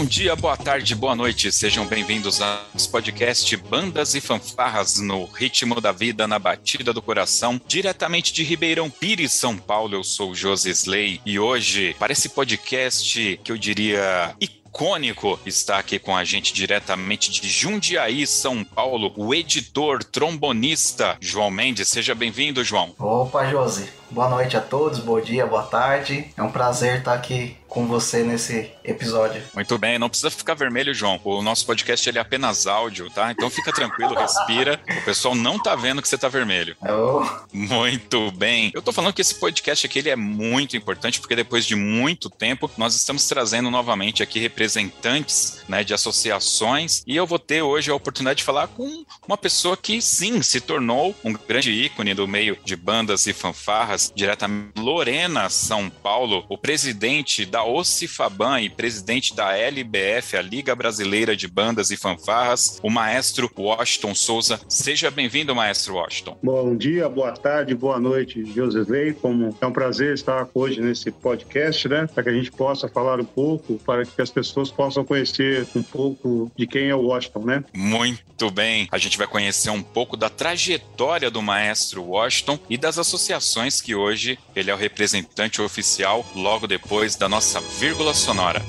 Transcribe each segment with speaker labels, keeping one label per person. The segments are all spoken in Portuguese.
Speaker 1: Bom dia, boa tarde, boa noite. Sejam bem-vindos ao podcast Bandas e Fanfarras no Ritmo da Vida, na Batida do Coração, diretamente de Ribeirão Pires, São Paulo. Eu sou o José Slay e hoje, para esse podcast que eu diria icônico está aqui com a gente diretamente de Jundiaí, São Paulo, o editor, trombonista João Mendes. Seja bem-vindo, João.
Speaker 2: Opa, Josi. Boa noite a todos, bom dia, boa tarde. É um prazer estar aqui com você nesse episódio.
Speaker 1: Muito bem, não precisa ficar vermelho, João. O nosso podcast ele é apenas áudio, tá? Então fica tranquilo, respira. O pessoal não tá vendo que você tá vermelho.
Speaker 2: Oh.
Speaker 1: Muito bem. Eu tô falando que esse podcast aqui ele é muito importante porque depois de muito tempo nós estamos trazendo novamente aqui representantes, né, de associações e eu vou ter hoje a oportunidade de falar com uma pessoa que sim, se tornou um grande ícone do meio de bandas e fanfarras, diretamente Lorena São Paulo, o presidente da da OCIFABAN e presidente da LBF, a Liga Brasileira de Bandas e Fanfarras, o maestro Washington Souza. Seja bem-vindo, maestro Washington.
Speaker 3: Bom dia, boa tarde, boa noite, Josesley. Como é um prazer estar hoje nesse podcast, né? Para que a gente possa falar um pouco, para que as pessoas possam conhecer um pouco de quem é o Washington, né?
Speaker 1: Muito bem. A gente vai conhecer um pouco da trajetória do maestro Washington e das associações que hoje ele é o representante oficial logo depois da nossa nossa vírgula sonora.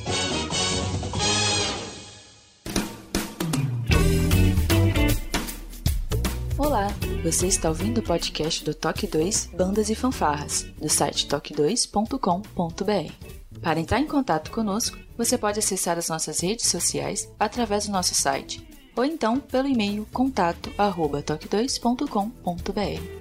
Speaker 4: Olá, você está ouvindo o podcast do Toque 2 Bandas e Fanfarras, do site toque2.com.br. Para entrar em contato conosco, você pode acessar as nossas redes sociais através do nosso site ou então pelo e-mail contato@toque2.com.br.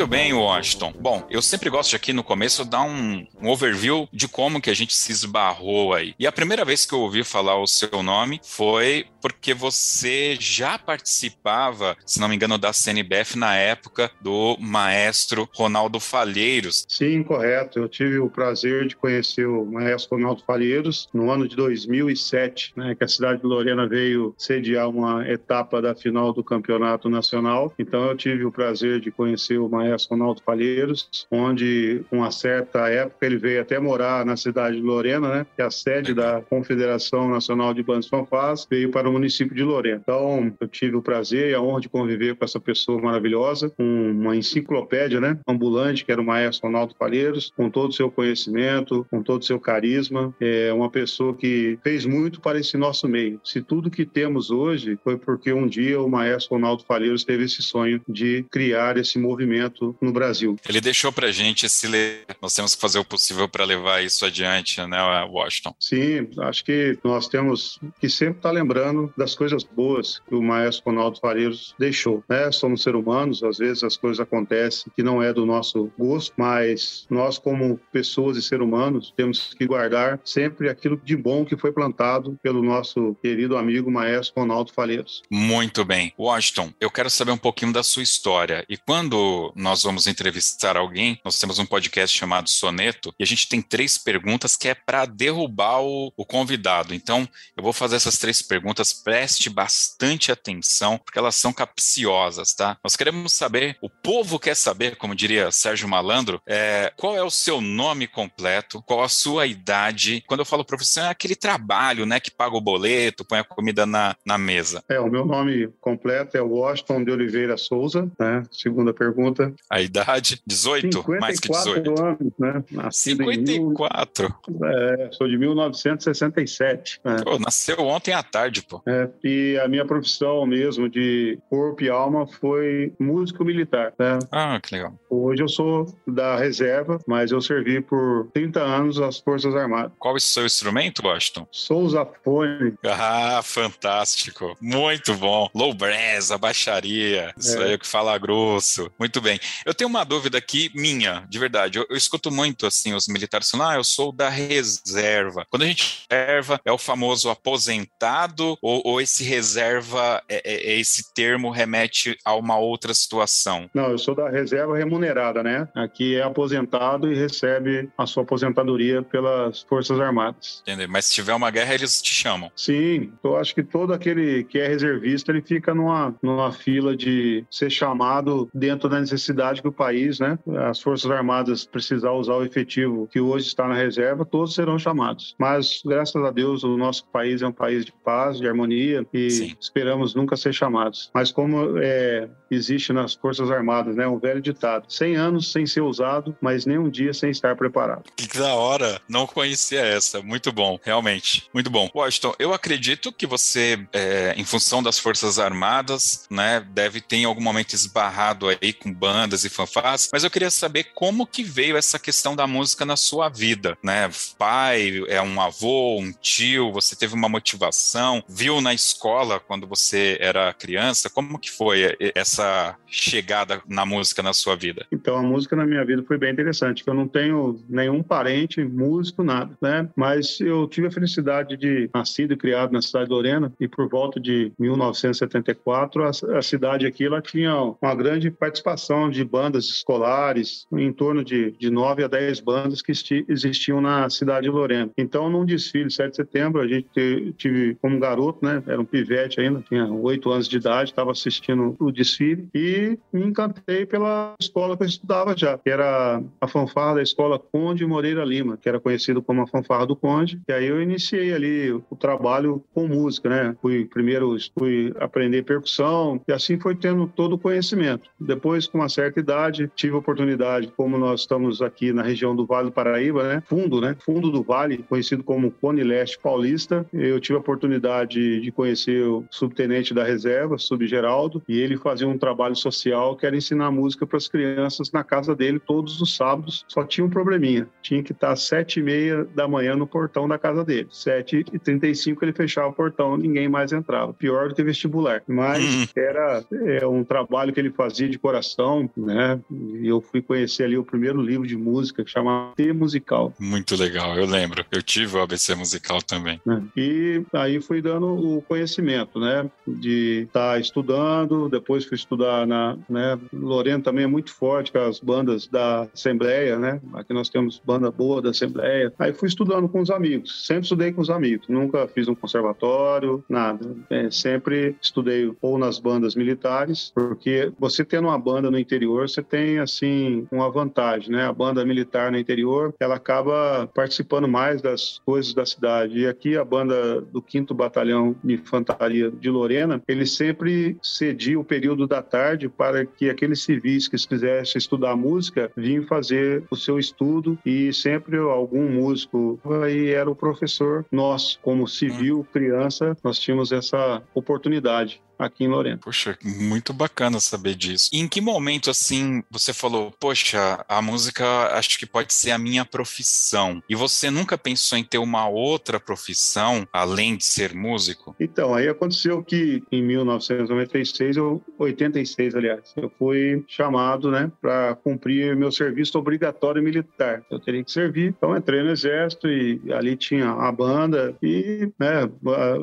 Speaker 1: Muito bem, Washington. Bom, eu sempre gosto de aqui no começo dar um, um, overview de como que a gente se esbarrou aí. E a primeira vez que eu ouvi falar o seu nome foi porque você já participava, se não me engano, da CNBF na época do maestro Ronaldo Falheiros.
Speaker 3: Sim, correto. Eu tive o prazer de conhecer o maestro Ronaldo Falheiros no ano de 2007, né, que a cidade de Lorena veio sediar uma etapa da final do campeonato nacional. Então eu tive o prazer de conhecer o maestro Ronaldo Palheiros, onde, uma certa época, ele veio até morar na cidade de Lorena, né, que é a sede da Confederação Nacional de Bandas Fanfás, veio para o município de Lorena. Então, eu tive o prazer e a honra de conviver com essa pessoa maravilhosa, uma enciclopédia, né, ambulante, que era o maestro Ronaldo Palheiros, com todo o seu conhecimento, com todo o seu carisma, é uma pessoa que fez muito para esse nosso meio. Se tudo que temos hoje foi porque um dia o maestro Ronaldo Palheiros teve esse sonho de criar esse movimento no Brasil.
Speaker 1: Ele deixou para a gente esse nós temos que fazer o possível para levar isso adiante, né, Washington?
Speaker 3: Sim, acho que nós temos que sempre estar tá lembrando das coisas boas que o maestro Ronaldo Fareiros deixou. Né? Somos seres humanos, às vezes as coisas acontecem que não é do nosso gosto, mas nós como pessoas e seres humanos temos que guardar sempre aquilo de bom que foi plantado pelo nosso querido amigo maestro Ronaldo Fareiros.
Speaker 1: Muito bem. Washington, eu quero saber um pouquinho da sua história. E quando nós vamos entrevistar alguém, nós temos um podcast chamado Soneto e a gente tem três perguntas que é para derrubar o, o, convidado. Então, eu vou fazer essas três perguntas perguntas, preste bastante atenção, porque elas são capciosas, tá? Nós queremos saber, o povo quer saber, como diria Sérgio Malandro, é, qual é o seu nome completo, qual a sua idade. Quando eu falo profissão, é aquele trabalho, né, que paga o boleto, põe a comida na, na mesa.
Speaker 3: É, o meu nome completo é Washington de Oliveira Souza, né? Segunda pergunta.
Speaker 1: A idade? 18? Mais que 18.
Speaker 3: anos, né?
Speaker 1: Nascido 54.
Speaker 3: Mil... É, sou de 1967. Né?
Speaker 1: Pô, nasceu ontem à tarde, pô.
Speaker 3: É, e a minha profissão mesmo de corpo e alma foi músico militar, né?
Speaker 1: Ah, que legal.
Speaker 3: Hoje eu sou da reserva, mas eu servi por 30 anos as Forças Armadas.
Speaker 1: Qual é o seu instrumento, Washington?
Speaker 3: Sou zafone.
Speaker 1: Ah, fantástico. Muito bom. Low brass, a baixaria. Isso é. aí é o que fala grosso. Muito bem. Eu tenho uma dúvida aqui minha, de verdade. Eu, eu escuto muito assim os militares falando: "Ah, eu sou da reserva". Quando a gente reserva é o famoso aposentado ou, ou esse reserva é, é, é, esse termo remete a uma outra situação?
Speaker 3: Não, eu sou da reserva remunerada, né? Aqui é aposentado e recebe a sua aposentadoria pelas Forças Armadas.
Speaker 1: Entendeu? Mas se tiver uma guerra, eles te chamam.
Speaker 3: Sim, eu acho que todo aquele que é reservista, ele fica numa, numa fila de ser chamado dentro da necessidade que o país, né? As Forças Armadas precisar usar o efetivo que hoje está na reserva, todos serão chamados. Mas, graças a Deus, o nosso país é um país de paz, de harmonia e Sim. esperamos nunca ser chamados. Mas como é, existe nas Forças Armadas, né? Um velho ditado: 100 anos sem ser usado, mas nem um dia sem estar preparado.
Speaker 1: Que da hora! Não conhecia essa. Muito bom, realmente. Muito bom. Washington, eu acredito que você, é, em função das Forças Armadas, né, deve ter em algum momento esbarrado aí com bandas e fanfarras, mas eu queria saber como que veio essa questão da música na sua vida, né? Pai, é um avô, um tio, você teve uma motivação, viu na escola quando você era criança, como que foi essa chegada na música na sua vida?
Speaker 3: Então, a música na minha vida foi bem interessante, eu não tenho nenhum parente músico, nada, né? Mas eu tive a felicidade de nascido e criado na cidade de Lorena e por volta de 1974 a, a cidade aqui ela tinha uma grande participação de bandas escolares, em torno de, de 9 a 10 bandas que existiam na cidade de Lorena. Então, num desfile 7 de setembro, a gente tive como garoto, né? Era um pivete ainda, tinha 8 anos de idade, estava assistindo o desfile e me encantei pela escola que eu estudava já, que era a fanfarra da escola Conde Moreira Lima, que era conhecido como a fanfarra do Conde. E aí eu iniciei ali o trabalho com música, né? Fui primeiro fui aprender percussão e assim foi tendo todo o conhecimento. Depois, com uma certa idade, tive a oportunidade, como nós estamos aqui na região do Vale do Paraíba, né? Fundo, né? Fundo do Vale, conhecido como Cone Leste Paulista. Eu tive a oportunidade de conhecer o subtenente da reserva, Subgeraldo, e ele fazia um trabalho social que era ensinar música para as crianças na casa dele todos os sábados. Só tinha um probleminha, tinha que estar às sete e meia da manhã no portão da casa dele. Sete e trinta e cinco ele fechava o portão, ninguém mais entrava. Pior do que vestibular. Mas uhum. era é, um trabalho que ele fazia de coração, né? E eu fui conhecer ali o primeiro livro de música que chama T Musical.
Speaker 1: Muito legal, eu lembro. Eu tive o ABC musical também.
Speaker 3: É. E aí fui dando o conhecimento, né? De estar tá estudando, depois fui estudar na, né? Lorena também é muito forte com as bandas da Assembleia, né? Aqui nós temos banda boa da Assembleia. Aí fui estudando com os amigos, sempre estudei com os amigos, nunca fiz um conservatório, nada. É, sempre estudei ou nas bandas militares, porque você tendo uma banda no interior, você tem assim uma vantagem, né? A banda militar no interior, ela acaba participando mais das coisas da cidade. E aqui a banda do 5 Batalhão de Infantaria de Lorena, ele sempre cedia o período da tarde para que aqueles civis que quisessem estudar música vinham fazer o seu estudo e sempre algum músico. Aí era o professor. Nós, como civil, criança, nós tínhamos essa oportunidade aqui em Lorena.
Speaker 1: Poxa, muito bacana saber disso. E em que momento, assim, você falou, poxa, a música acho que pode ser a minha profissão. E você nunca pensou em ter uma outra profissão além de ser músico?
Speaker 3: Então, aí aconteceu que em 1996, ou 86, aliás, eu fui chamado, né, para cumprir meu serviço obrigatório militar. Eu teria que servir. Então, entrei no exército e ali tinha a banda e, né,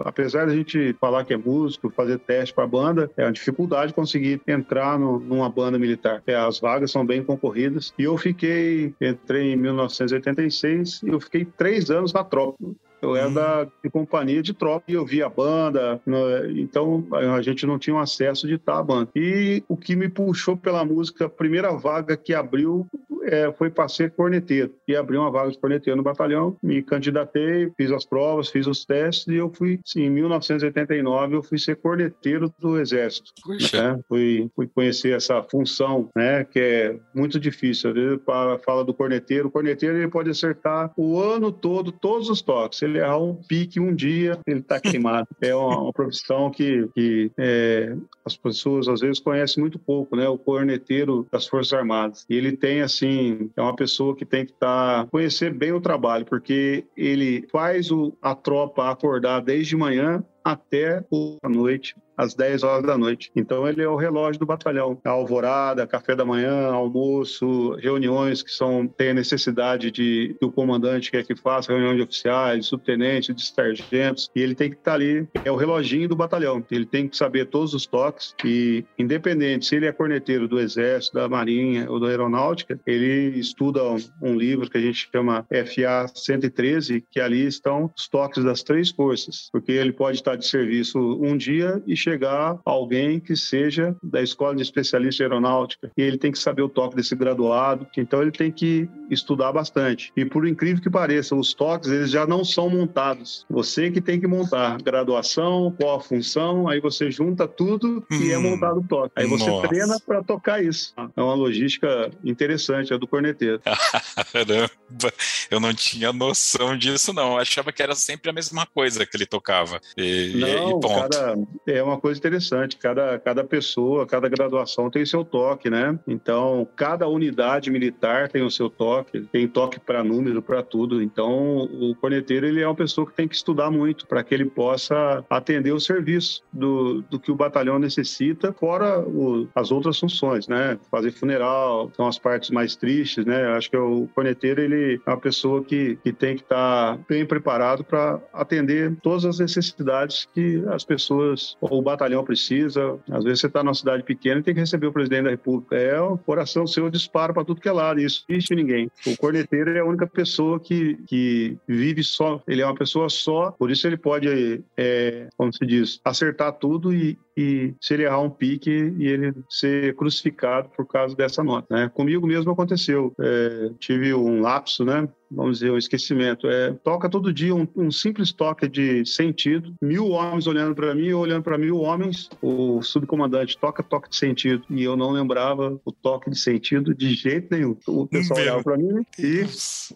Speaker 3: apesar da gente falar que é músico, fazer teste teste para a banda, é uma dificuldade conseguir entrar no, numa banda militar. É, as vagas são bem concorridas. E eu fiquei, entrei em 1986 e eu fiquei três anos na tropa Eu era hum. da, de companhia de tropa e eu via a banda, né? então a gente não tinha acesso de estar a banda. E o que me puxou pela música, a primeira vaga que abriu é, foi para ser corneteiro. E abri uma vaga de corneteiro no batalhão, me candidatei, fiz as provas, fiz os testes e eu fui, sim, em 1989 eu fui ser corneteiro do Exército. Né? Fui, fui conhecer essa função, né, que é muito difícil. Às vezes fala do corneteiro, o corneteiro ele pode acertar o ano todo, todos os toques. Se ele errar um pique um dia, ele está queimado. é uma, uma, profissão que, que é, as pessoas às vezes conhecem muito pouco, né? O corneteiro das Forças Armadas. E ele tem, assim, é uma pessoa que tem que estar, tá, conhecer bem o trabalho, porque ele faz o, a tropa acordar desde manhã até a noite às 10 horas da noite. Então ele é o relógio do batalhão. A alvorada, café da manhã, almoço, reuniões que são tem a necessidade de que o comandante quer que faça, reunião de oficiais, subtenentes, de sargentos, e ele tem que estar ali, é o reloginho do batalhão. Ele tem que saber todos os toques e independente se ele é corneteiro do exército, da marinha ou da aeronáutica, ele estuda um, um livro que a gente chama FA 113, que ali estão os toques das três forças, porque ele pode estar de serviço um dia e chegar alguém que seja da escola de especialista em aeronáutica e ele tem que saber o toque desse graduado, então ele tem que estudar bastante. E por incrível que pareça, os toques eles já não são montados. Você que tem que montar graduação, qual a função, aí você junta tudo e é hum, montado o toque. Aí você nossa. treina para tocar isso. É uma logística interessante, é do corneteiro.
Speaker 1: Caramba, eu não tinha noção disso não. Eu achava que era sempre a mesma coisa que ele tocava. E,
Speaker 3: não, e ponto. Cara, é uma uma coisa interessante. Cada, cada pessoa, cada graduação tem seu toque, né? Então, cada unidade militar tem o seu toque, tem toque para número, para tudo. Então, o corneteiro ele é uma pessoa que tem que estudar muito para que ele possa atender o serviço do, do que o batalhão necessita, fora o, as outras funções, né? Fazer funeral, são as partes mais tristes, né? Acho que o corneteiro ele é uma pessoa que, que tem que estar tá bem preparado para atender todas as necessidades que as pessoas ou batalhão precisa. Às vezes você está numa cidade pequena e tem que receber o presidente da República. É o coração seu dispara para tudo que é lado. Isso existe ninguém. O corneteiro é a única pessoa que, que vive só. Ele é uma pessoa só, por isso ele pode, é, como se diz, acertar tudo e, e se ele errar um pique e ele ser crucificado por causa dessa nota. Né? Comigo mesmo aconteceu. É, tive um lapso, né? vamos dizer, um esquecimento. É, toca todo dia um, um simples toque de sentido, mil homens olhando para mim, olhando para mil homens, o subcomandante toca toque de sentido. E eu não lembrava o toque de sentido de jeito nenhum. O pessoal olhava para mim e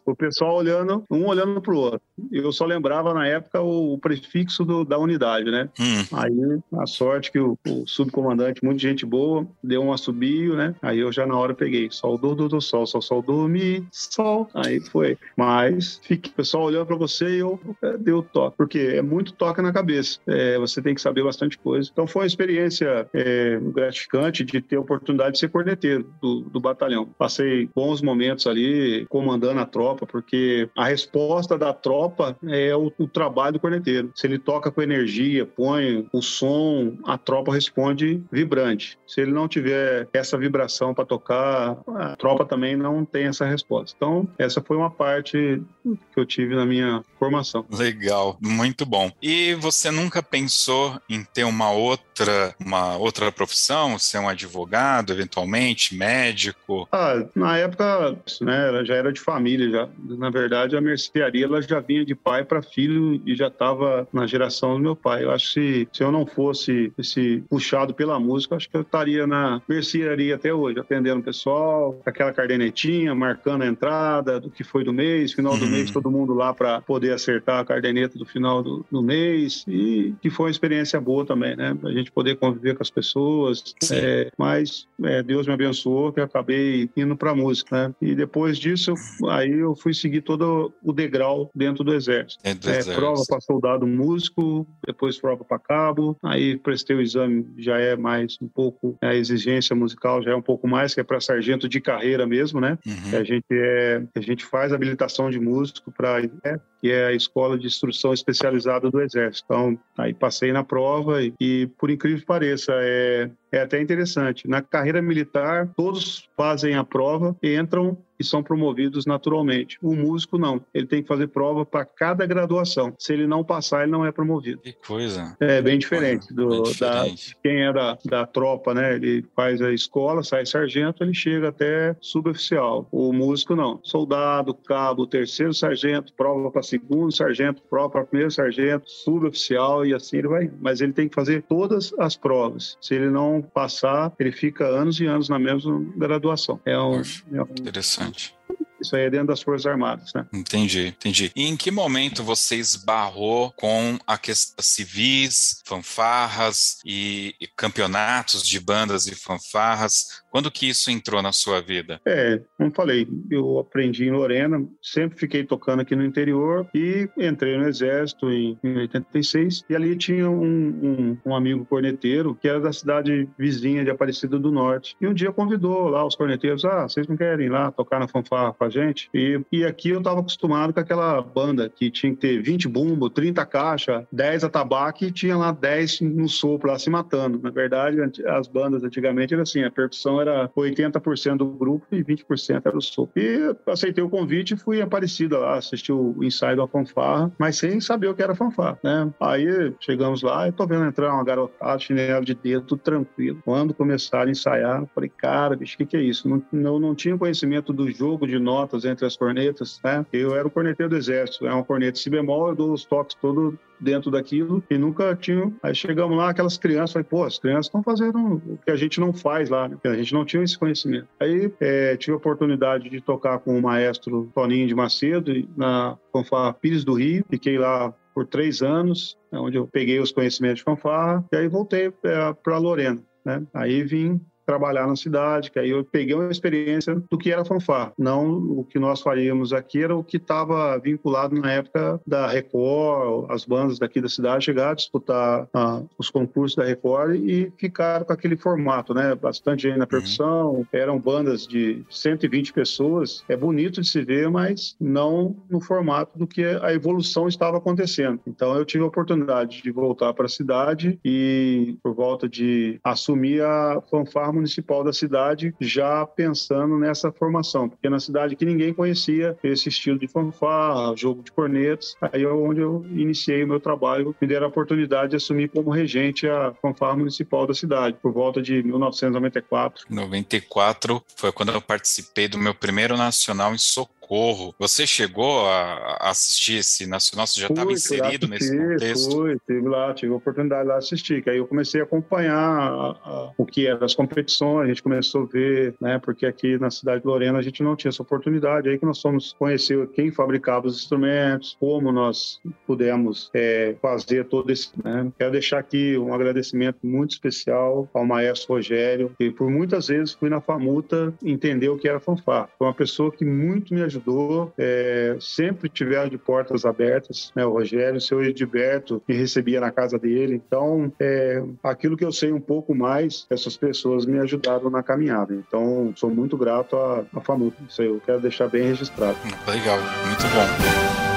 Speaker 3: o pessoal olhando, um olhando para o outro. Eu só lembrava na época o, o prefixo do, da unidade, né? Hum. Aí, a sorte que o, o, subcomandante, muita gente boa, deu um assobio, né? Aí eu já na hora peguei, sol, do, do, sol, sol, sol, do, mi, sol. Aí foi. Mas fique o pessoal olhando para você e eu é, deu toque, porque é muito toque na cabeça. É, você tem que saber bastante coisa. Então foi uma experiência é, gratificante de ter a oportunidade de ser corneteiro do, do batalhão. Passei bons momentos ali comandando a tropa, porque a resposta da tropa é o, o trabalho do corneteiro. Se ele toca com energia, põe o som, a tropa responde vibrante. Se ele não tiver essa vibração para tocar, a tropa também não tem essa resposta. Então, essa foi uma parte que eu tive na minha formação.
Speaker 1: Legal, muito bom. E você nunca pensou em ter uma outra, uma outra profissão, ser um advogado, eventualmente, médico?
Speaker 3: Ah, na época, né, já era de família já. Na verdade, a mercearia ela já vinha de pai para filho e já estava na geração do meu pai. Eu acho que se eu não fosse esse puxado pela música, acho que eu estaria na mercearia até hoje, atendendo o pessoal, aquela cardenetinha, marcando a entrada do que foi do mês, final do uhum. mês, todo mundo lá para poder acertar a cardeneta do final do, do, mês e que foi uma experiência boa também, né? A gente poder conviver com as pessoas. É, mas é, Deus me abençoou que eu acabei indo para música, né? E depois disso, aí eu fui seguir todo o degrau dentro do exército. É, do exército. prova para soldado músico, depois prova para cabo, aí prestei o exame, já é mais um pouco a exigência musical já é um pouco mais que é para sargento de carreira mesmo, né? Uhum. A gente é a gente faz habilitação de músico para né, que é a escola de instrução especializada do Exército. Então, aí passei na prova e, e por incrível que pareça, é, é até interessante. Na carreira militar, todos fazem a prova, entram e são promovidos naturalmente. O músico não, ele tem que fazer prova para cada graduação. Se ele não passar, ele não é promovido.
Speaker 1: Que coisa.
Speaker 3: É bem diferente do
Speaker 1: bem diferente.
Speaker 3: Da, quem é da, da tropa, né? Ele faz a escola, sai sargento, ele chega até suboficial. O músico não. Soldado, cabo, terceiro sargento, prova para segundo sargento, prova primeiro sargento, suboficial e assim ele vai. Mas ele tem que fazer todas as provas. Se ele não passar, ele fica anos e anos na mesma graduação. É um, é um
Speaker 1: Interessante.
Speaker 3: isso aí é dentro das Forças Armadas, né?
Speaker 1: Entendi, entendi. E em que momento você esbarrou com a questão civis, fanfarras e, e campeonatos de bandas e fanfarras? Quando que isso entrou na sua vida?
Speaker 3: É, como falei, eu aprendi em Lorena, sempre fiquei tocando aqui no interior e entrei no Exército em, em 86 e ali tinha um, um, um, amigo corneteiro que era da cidade vizinha de Aparecida do Norte e um dia convidou lá os corneteiros, ah, vocês não querem ir lá tocar na fanfarra com a gente? E, e aqui eu estava acostumado com aquela banda que tinha que ter 20 bumbo, 30 caixa, 10 atabaque e tinha lá 10 no sopro lá se matando. Na verdade, as bandas antigamente era assim, a percussão era 80% do grupo e 20% era o sopro. E aceitei o convite e fui Aparecida lá, assisti o ensaio da fanfarra, mas sem saber o que era fanfarra, né? Aí chegamos lá e tô vendo entrar uma garotada, chinelo de dedo, tudo tranquilo. Quando começaram a ensaiar, falei, cara, bicho, o que, que é isso? Não, não, não tinha conhecimento do jogo de notas entre as cornetas, né? Eu era o corneteiro do exército, é uma corneta si bemol, eu dou os toques todo dentro daquilo e nunca tinha. Aí chegamos lá, aquelas crianças, falei, pô, as crianças estão fazendo o que a gente não faz lá, né? A gente não tinha esse conhecimento. Aí é, tive a oportunidade de tocar com o maestro Toninho de Macedo na fanfarra Pires do Rio, fiquei lá por três anos, né, onde eu peguei os conhecimentos de fanfarra, e aí voltei é, para Lorena. Né? Aí vim trabalhar na cidade, que aí eu peguei uma experiência do que era fanfar. Não o que nós faríamos aqui era o que estava vinculado na época da Record, as bandas daqui da cidade chegaram a disputar ah, os concursos da Record e ficaram com aquele formato, né? Bastante gente na percussão, uhum. eram bandas de 120 pessoas. É bonito de se ver, mas não no formato do que a evolução estava acontecendo. Então eu tive a oportunidade de voltar para a cidade e por volta de assumir a fanfarra municipal da cidade já pensando nessa formação, porque na cidade que ninguém conhecia esse estilo de fanfarra, jogo de cornetas, aí é onde eu iniciei o meu trabalho, me deram a oportunidade de assumir como regente a fanfarra municipal da cidade, por volta de 1994.
Speaker 1: 94 foi quando eu participei do meu primeiro nacional em Socorro Socorro. Você chegou a assistir esse nacional? Você já estava inserido nesse contexto?
Speaker 3: Fui, tive lá, tive a oportunidade de lá assistir. Que aí eu comecei a acompanhar a, a, o que eram as competições, a gente começou a ver, né? Porque aqui na cidade de Lorena a gente não tinha essa oportunidade. Aí que nós fomos conhecer quem fabricava os instrumentos, como nós pudemos é, fazer todo esse. Né? Quero deixar aqui um agradecimento muito especial ao maestro Rogério, que por muitas vezes fui na Famuta entender o que era fanfar. Foi uma pessoa que muito me ajudou ajudou, é, sempre tiveram de portas abertas, né? O Rogério, o seu Edilberto, me recebia na casa dele. Então, é, aquilo que eu sei um pouco mais, essas pessoas me ajudaram na caminhada. Então, sou muito grato à, à. Isso aí eu quero deixar bem registrado.
Speaker 1: Legal, muito bom.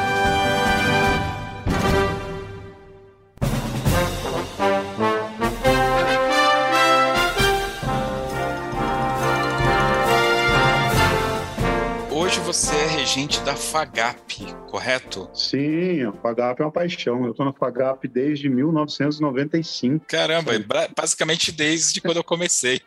Speaker 1: Você regente da FAGAP, correto?
Speaker 3: Sim, a FAGAP é uma paixão. Eu estou na FAGAP desde 1995.
Speaker 1: Caramba, basicamente desde quando eu comecei.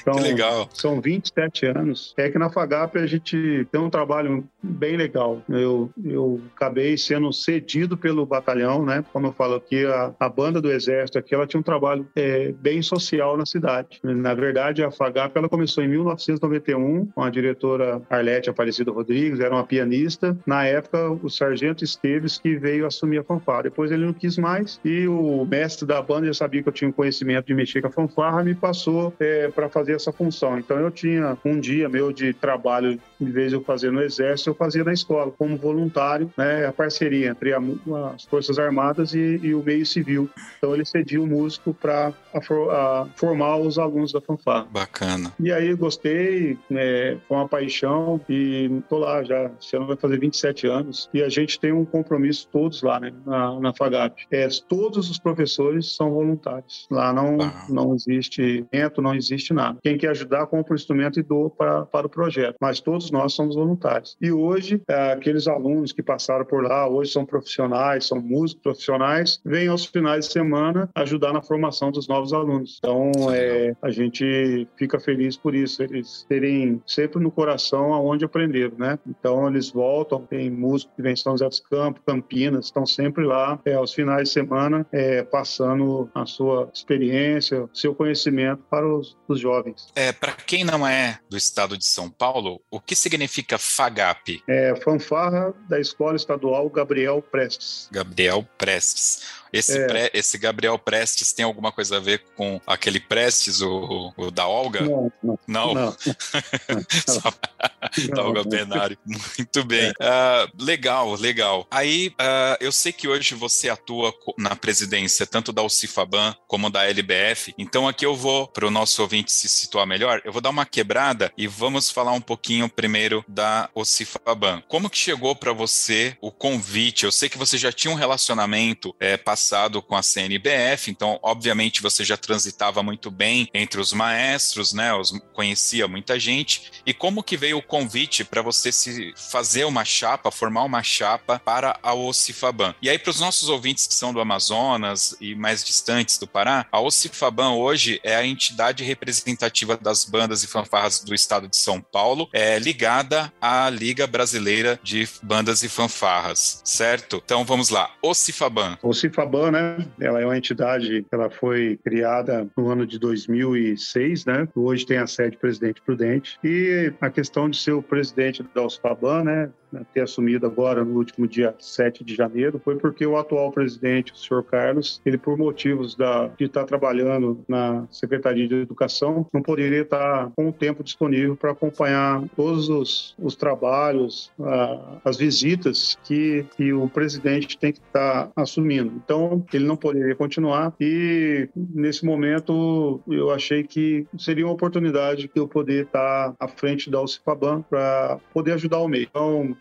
Speaker 1: Então, que legal.
Speaker 3: São 27 anos. É que na FAGAP a gente tem um trabalho bem legal. Eu, eu acabei sendo cedido pelo batalhão, né? Como eu falo aqui, a, a banda do Exército aqui, ela tinha um trabalho é, bem social na cidade. Na verdade, a FAGAP ela começou em 1991 com a diretora Arlete Aparecido Rodrigues, era uma pianista. Na época, o Sargento Esteves que veio assumir a fanfarra. Depois ele não quis mais e o mestre da banda já sabia que eu tinha um conhecimento de mexer com a fanfarra me passou é, para fazer essa função. Então eu tinha um dia meu de trabalho, em vez de eu fazer no exército, eu fazia na escola como voluntário, né, a parceria entre a, as Forças Armadas e, e, o meio civil. Então ele cedia o músico para formar os alunos da fanfarra.
Speaker 1: Bacana.
Speaker 3: E aí gostei, né, foi uma paixão e tô lá já, esse ano vai fazer 27 anos, e a gente tem um compromisso todos lá, né, na, na FAGAP. É, todos os professores são voluntários. Lá não, ah. não existe evento, não existe nada. Quem quer ajudar, compra o instrumento e doa para, para o projeto. Mas todos nós somos voluntários. E hoje, é, aqueles alunos que passaram por lá, hoje são profissionais, são músicos profissionais, vêm aos finais de semana ajudar na formação dos novos alunos. Então, é, a gente fica feliz por isso, eles terem sempre no coração aonde aprenderam, né? Então, eles voltam, tem músicos que vêm São José dos Campos, Campinas, estão sempre lá é, aos finais de semana, é, passando a sua experiência, seu conhecimento para os, os jovens.
Speaker 1: É, para quem não é do estado de São Paulo, o que significa FAGAP?
Speaker 3: É fanfarra da Escola Estadual Gabriel Prestes.
Speaker 1: Gabriel Prestes. Esse, é. Pre, esse Gabriel Prestes tem alguma coisa a ver com aquele Prestes, o, o da Olga?
Speaker 3: Não. Não.
Speaker 1: não. não. Só... da Olga Benário. Muito bem. Uh, legal, legal. Aí, uh, eu sei que hoje você atua na presidência tanto da UCIFABAN como da LBF, então aqui eu vou, para o nosso ouvinte se situar melhor, eu vou dar uma quebrada e vamos falar um pouquinho primeiro da UCIFABAN. Como que chegou para você o convite? Eu sei que você já tinha um relacionamento é, passado passado com a CNBF, então, obviamente, você já transitava muito bem entre os maestros, né? Os, conhecia muita gente. E como que veio o convite para você se fazer uma chapa, formar uma chapa para a Ocifaban? E aí, para os nossos ouvintes que são do Amazonas e mais distantes do Pará, a Ocifaban hoje é a entidade representativa das bandas e fanfarras do estado de São Paulo, é ligada à Liga Brasileira de Bandas e Fanfarras, certo? Então vamos lá, Ocifaban.
Speaker 3: Ocifaban Aban, né? Ela é uma entidade, ela foi criada no ano de 2006, né? Hoje tem a sede Presidente Prudente. E a questão de ser o presidente da USFABAN, né? Ter assumido agora no último dia 7 de janeiro foi porque o atual presidente, o senhor Carlos, ele por motivos da, de estar trabalhando na Secretaria de Educação, não poderia estar com o tempo disponível para acompanhar todos os, os trabalhos, a, as visitas que, que o presidente tem que estar assumindo. Então, ele não poderia continuar e nesse momento eu achei que seria uma oportunidade que eu poder estar à frente da UCFABAN para poder ajudar o meio. Então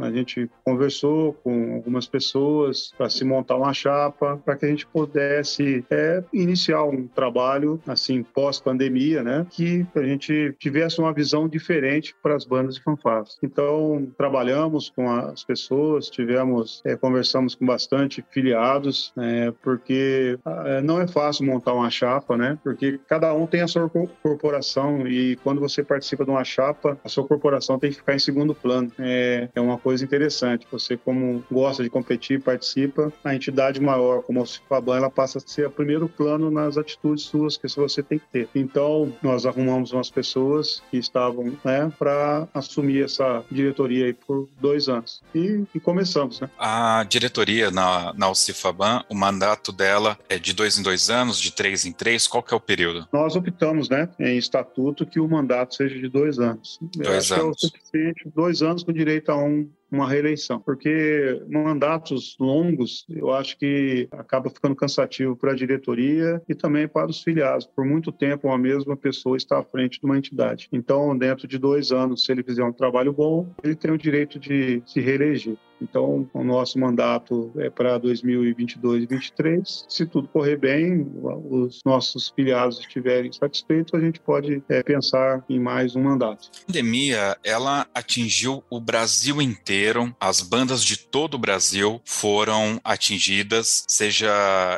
Speaker 3: a gente conversou com algumas pessoas para se montar uma chapa para que a gente pudesse é, iniciar um trabalho assim pós-pandemia, né? Que a gente tivesse uma visão diferente para as bandas de fanfarras. Então trabalhamos com as pessoas, tivemos é, conversamos com bastante filiados, é, porque é, não é fácil montar uma chapa, né? Porque cada um tem a sua corporação e quando você participa de uma chapa, a sua corporação tem que ficar em segundo plano. É, é uma coisa interessante. Você, como gosta de competir, participa, a entidade maior, como a Cifaban, ela passa a ser o primeiro plano nas atitudes suas que você tem que ter. Então, nós arrumamos umas pessoas que estavam, né, para assumir essa diretoria aí por dois anos. E, e começamos, né?
Speaker 1: A diretoria na, na Alcifaban, o mandato dela é de dois em dois anos, de três em três, qual que é o período?
Speaker 3: Nós optamos, né, em estatuto que o mandato seja de dois anos.
Speaker 1: Dois anos. É o
Speaker 3: suficiente, dois anos com direito a um uma reeleição, porque mandatos longos eu acho que acaba ficando cansativo para a diretoria e também para os filiados. Por muito tempo, uma mesma pessoa está à frente de uma entidade. Então, dentro de dois anos, se ele fizer um trabalho bom, ele tem o direito de se reeleger. Então, o nosso mandato é para 2022 e 2023. Se tudo correr bem, os nossos filiados estiverem satisfeitos, a gente pode é, pensar em mais um mandato.
Speaker 1: A pandemia, ela atingiu o Brasil inteiro. As bandas de todo o Brasil foram atingidas, seja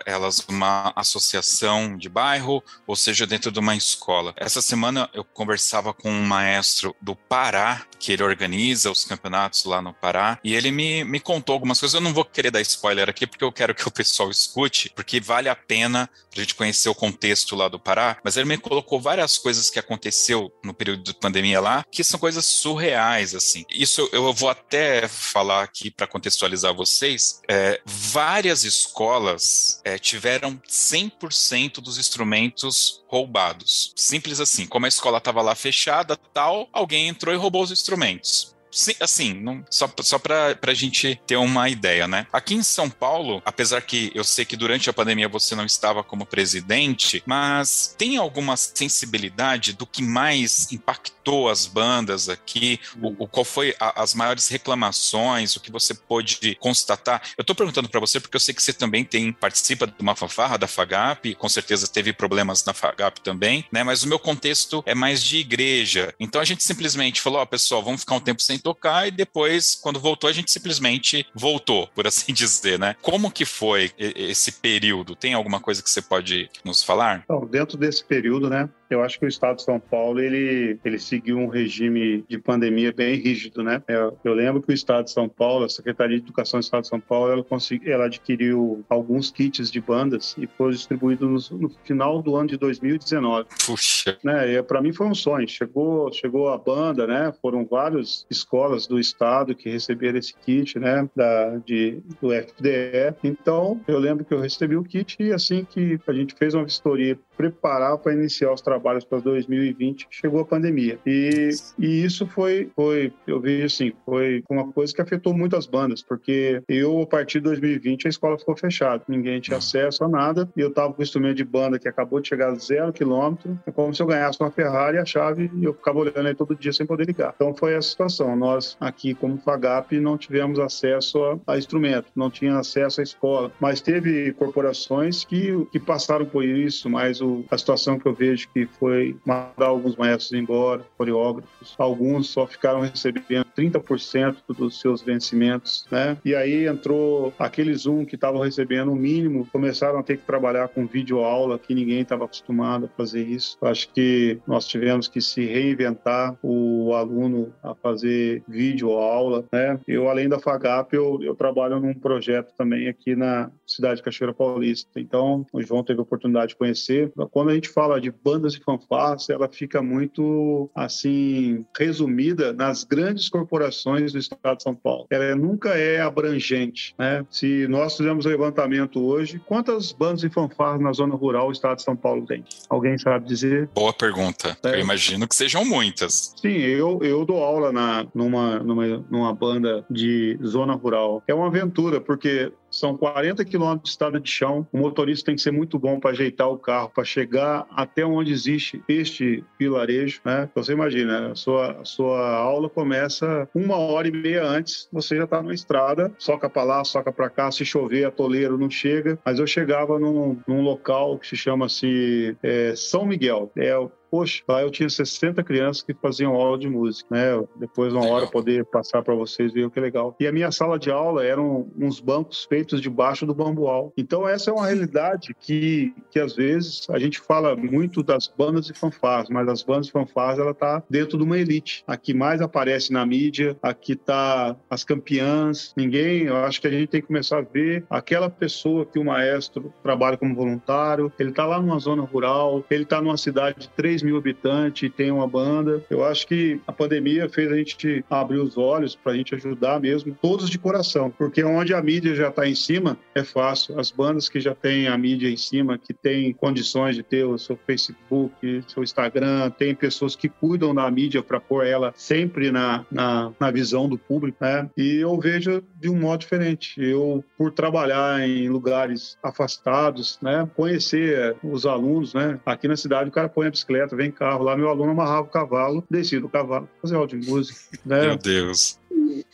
Speaker 1: elas uma associação de bairro ou seja dentro de uma escola. Essa semana eu conversava com um maestro do Pará, que ele organiza os campeonatos lá no Pará, e ele me me, contou algumas coisas. Eu não vou querer dar spoiler aqui, porque eu quero que o pessoal escute, porque vale a pena a gente conhecer o contexto lá do Pará. Mas ele me colocou várias coisas que aconteceu no período de pandemia lá, que são coisas surreais, assim. Isso eu vou até falar aqui para contextualizar vocês. É, várias escolas é, tiveram 100% dos instrumentos roubados. Simples assim. Como a escola estava lá fechada, tal, alguém entrou e roubou os instrumentos assim, não, só, só para a gente ter uma ideia, né? Aqui em São Paulo, apesar que eu sei que durante a pandemia você não estava como presidente, mas tem alguma sensibilidade do que mais impactou as bandas aqui? O, o qual foi a, as maiores reclamações? O que você pôde constatar? Eu estou perguntando para você porque eu sei que você também tem participa de uma fanfarra da Fagap, com certeza teve problemas na Fagap também, né? Mas o meu contexto é mais de igreja. Então a gente simplesmente falou, ó, oh, pessoal, vamos ficar um tempo sem tocar e depois, quando voltou, a gente simplesmente voltou, por assim dizer, né? Como que foi esse período? Tem alguma coisa que você pode nos falar?
Speaker 3: Então, dentro desse período, né? Eu acho que o Estado de São Paulo ele, ele seguiu um regime de pandemia bem rígido, né? Eu, eu lembro que o Estado de São Paulo, a Secretaria de Educação do Estado de São Paulo, ela, consegui, ela adquiriu alguns kits de bandas e foi distribuído no, no final do ano de 2019.
Speaker 1: Puxa.
Speaker 3: Né? Para mim foi um sonho. Chegou, chegou a banda, né? Foram várias escolas do Estado que receberam esse kit, né? Da, de, do FDE. Então, eu lembro que eu recebi o kit e assim que a gente fez uma vistoria preparar para iniciar os trabalhos para 2020, chegou a pandemia. E, e isso foi, foi, eu vejo assim, foi uma coisa que afetou muito as bandas, porque eu, a partir de 2020, a escola ficou fechada, ninguém tinha acesso a nada, e eu estava com um instrumento de banda que acabou de chegar a zero quilômetro, é como se eu ganhasse uma Ferrari, a chave, e eu ficava olhando aí todo dia sem poder ligar. Então foi essa situação. Nós, aqui, como FAGAP, não tivemos acesso a, a instrumento, não tinha acesso à escola, mas teve corporações que, que passaram por isso, mas o, a situação que eu vejo que foi mandar alguns maestros embora, coreógrafos, alguns só ficaram recebendo 30% dos seus vencimentos, né? E aí entrou aqueles um que estavam recebendo o mínimo, começaram a ter que trabalhar com vídeo aula, que ninguém estava acostumado a fazer isso. Acho que nós tivemos que se reinventar o aluno a fazer vídeo aula, né? Eu, além da FAGAP, eu, eu trabalho num projeto também aqui na cidade de Cachoeira Paulista. Então, o João teve a oportunidade de conhecer. Quando a gente fala de bandas e fanfarras, ela fica muito, assim, resumida nas grandes corporações do estado de São Paulo. Ela nunca é abrangente, né? Se nós fizermos um levantamento hoje, quantas bandas e fanfarras na zona rural o estado de São Paulo tem? Alguém sabe dizer?
Speaker 1: Boa pergunta. É. Eu imagino que sejam muitas.
Speaker 3: Sim, eu, eu dou aula na, numa, numa, numa banda de zona rural. É uma aventura, porque são 40 quilômetros de estrada de chão. O motorista tem que ser muito bom para ajeitar o carro, para chegar até onde existe este vilarejo. Né? Então, você imagina, a sua, a sua aula começa uma hora e meia antes, você já está na estrada, soca para lá, soca para cá. Se chover, a toleiro não chega. Mas eu chegava num, num local que se chama assim, é, São Miguel. É poxa, lá eu tinha 60 crianças que faziam aula de música, né? Depois, uma hora, poder passar para vocês ver o que é legal. E a minha sala de aula eram uns bancos feitos debaixo do bambual. Então, essa é uma realidade que, que às vezes, a gente fala muito das bandas e fanfarras, mas as bandas e fanfarras, ela tá dentro de uma elite. A que mais aparece na mídia, aqui tá as campeãs. Ninguém, eu acho que a gente tem que começar a ver aquela pessoa que o maestro trabalha como voluntário, ele tá lá numa zona rural, ele tá numa cidade de 3 mil habitantes e tem uma banda. Eu acho que a pandemia fez a gente abrir os olhos para a gente ajudar mesmo, todos de coração, porque onde a mídia já está em cima, é fácil. As bandas que já têm a mídia em cima, que têm condições de ter o seu Facebook, seu Instagram, tem pessoas que cuidam da mídia para pôr ela sempre na, na, na visão do público, né? E eu vejo de um modo diferente. Eu, por trabalhar em lugares afastados, né? Conhecer os alunos, né? Aqui na cidade o cara põe a bicicleta, vem carro lá, meu aluno amarrava o cavalo, descia do cavalo, fazia aula de música. Né?
Speaker 1: Meu Deus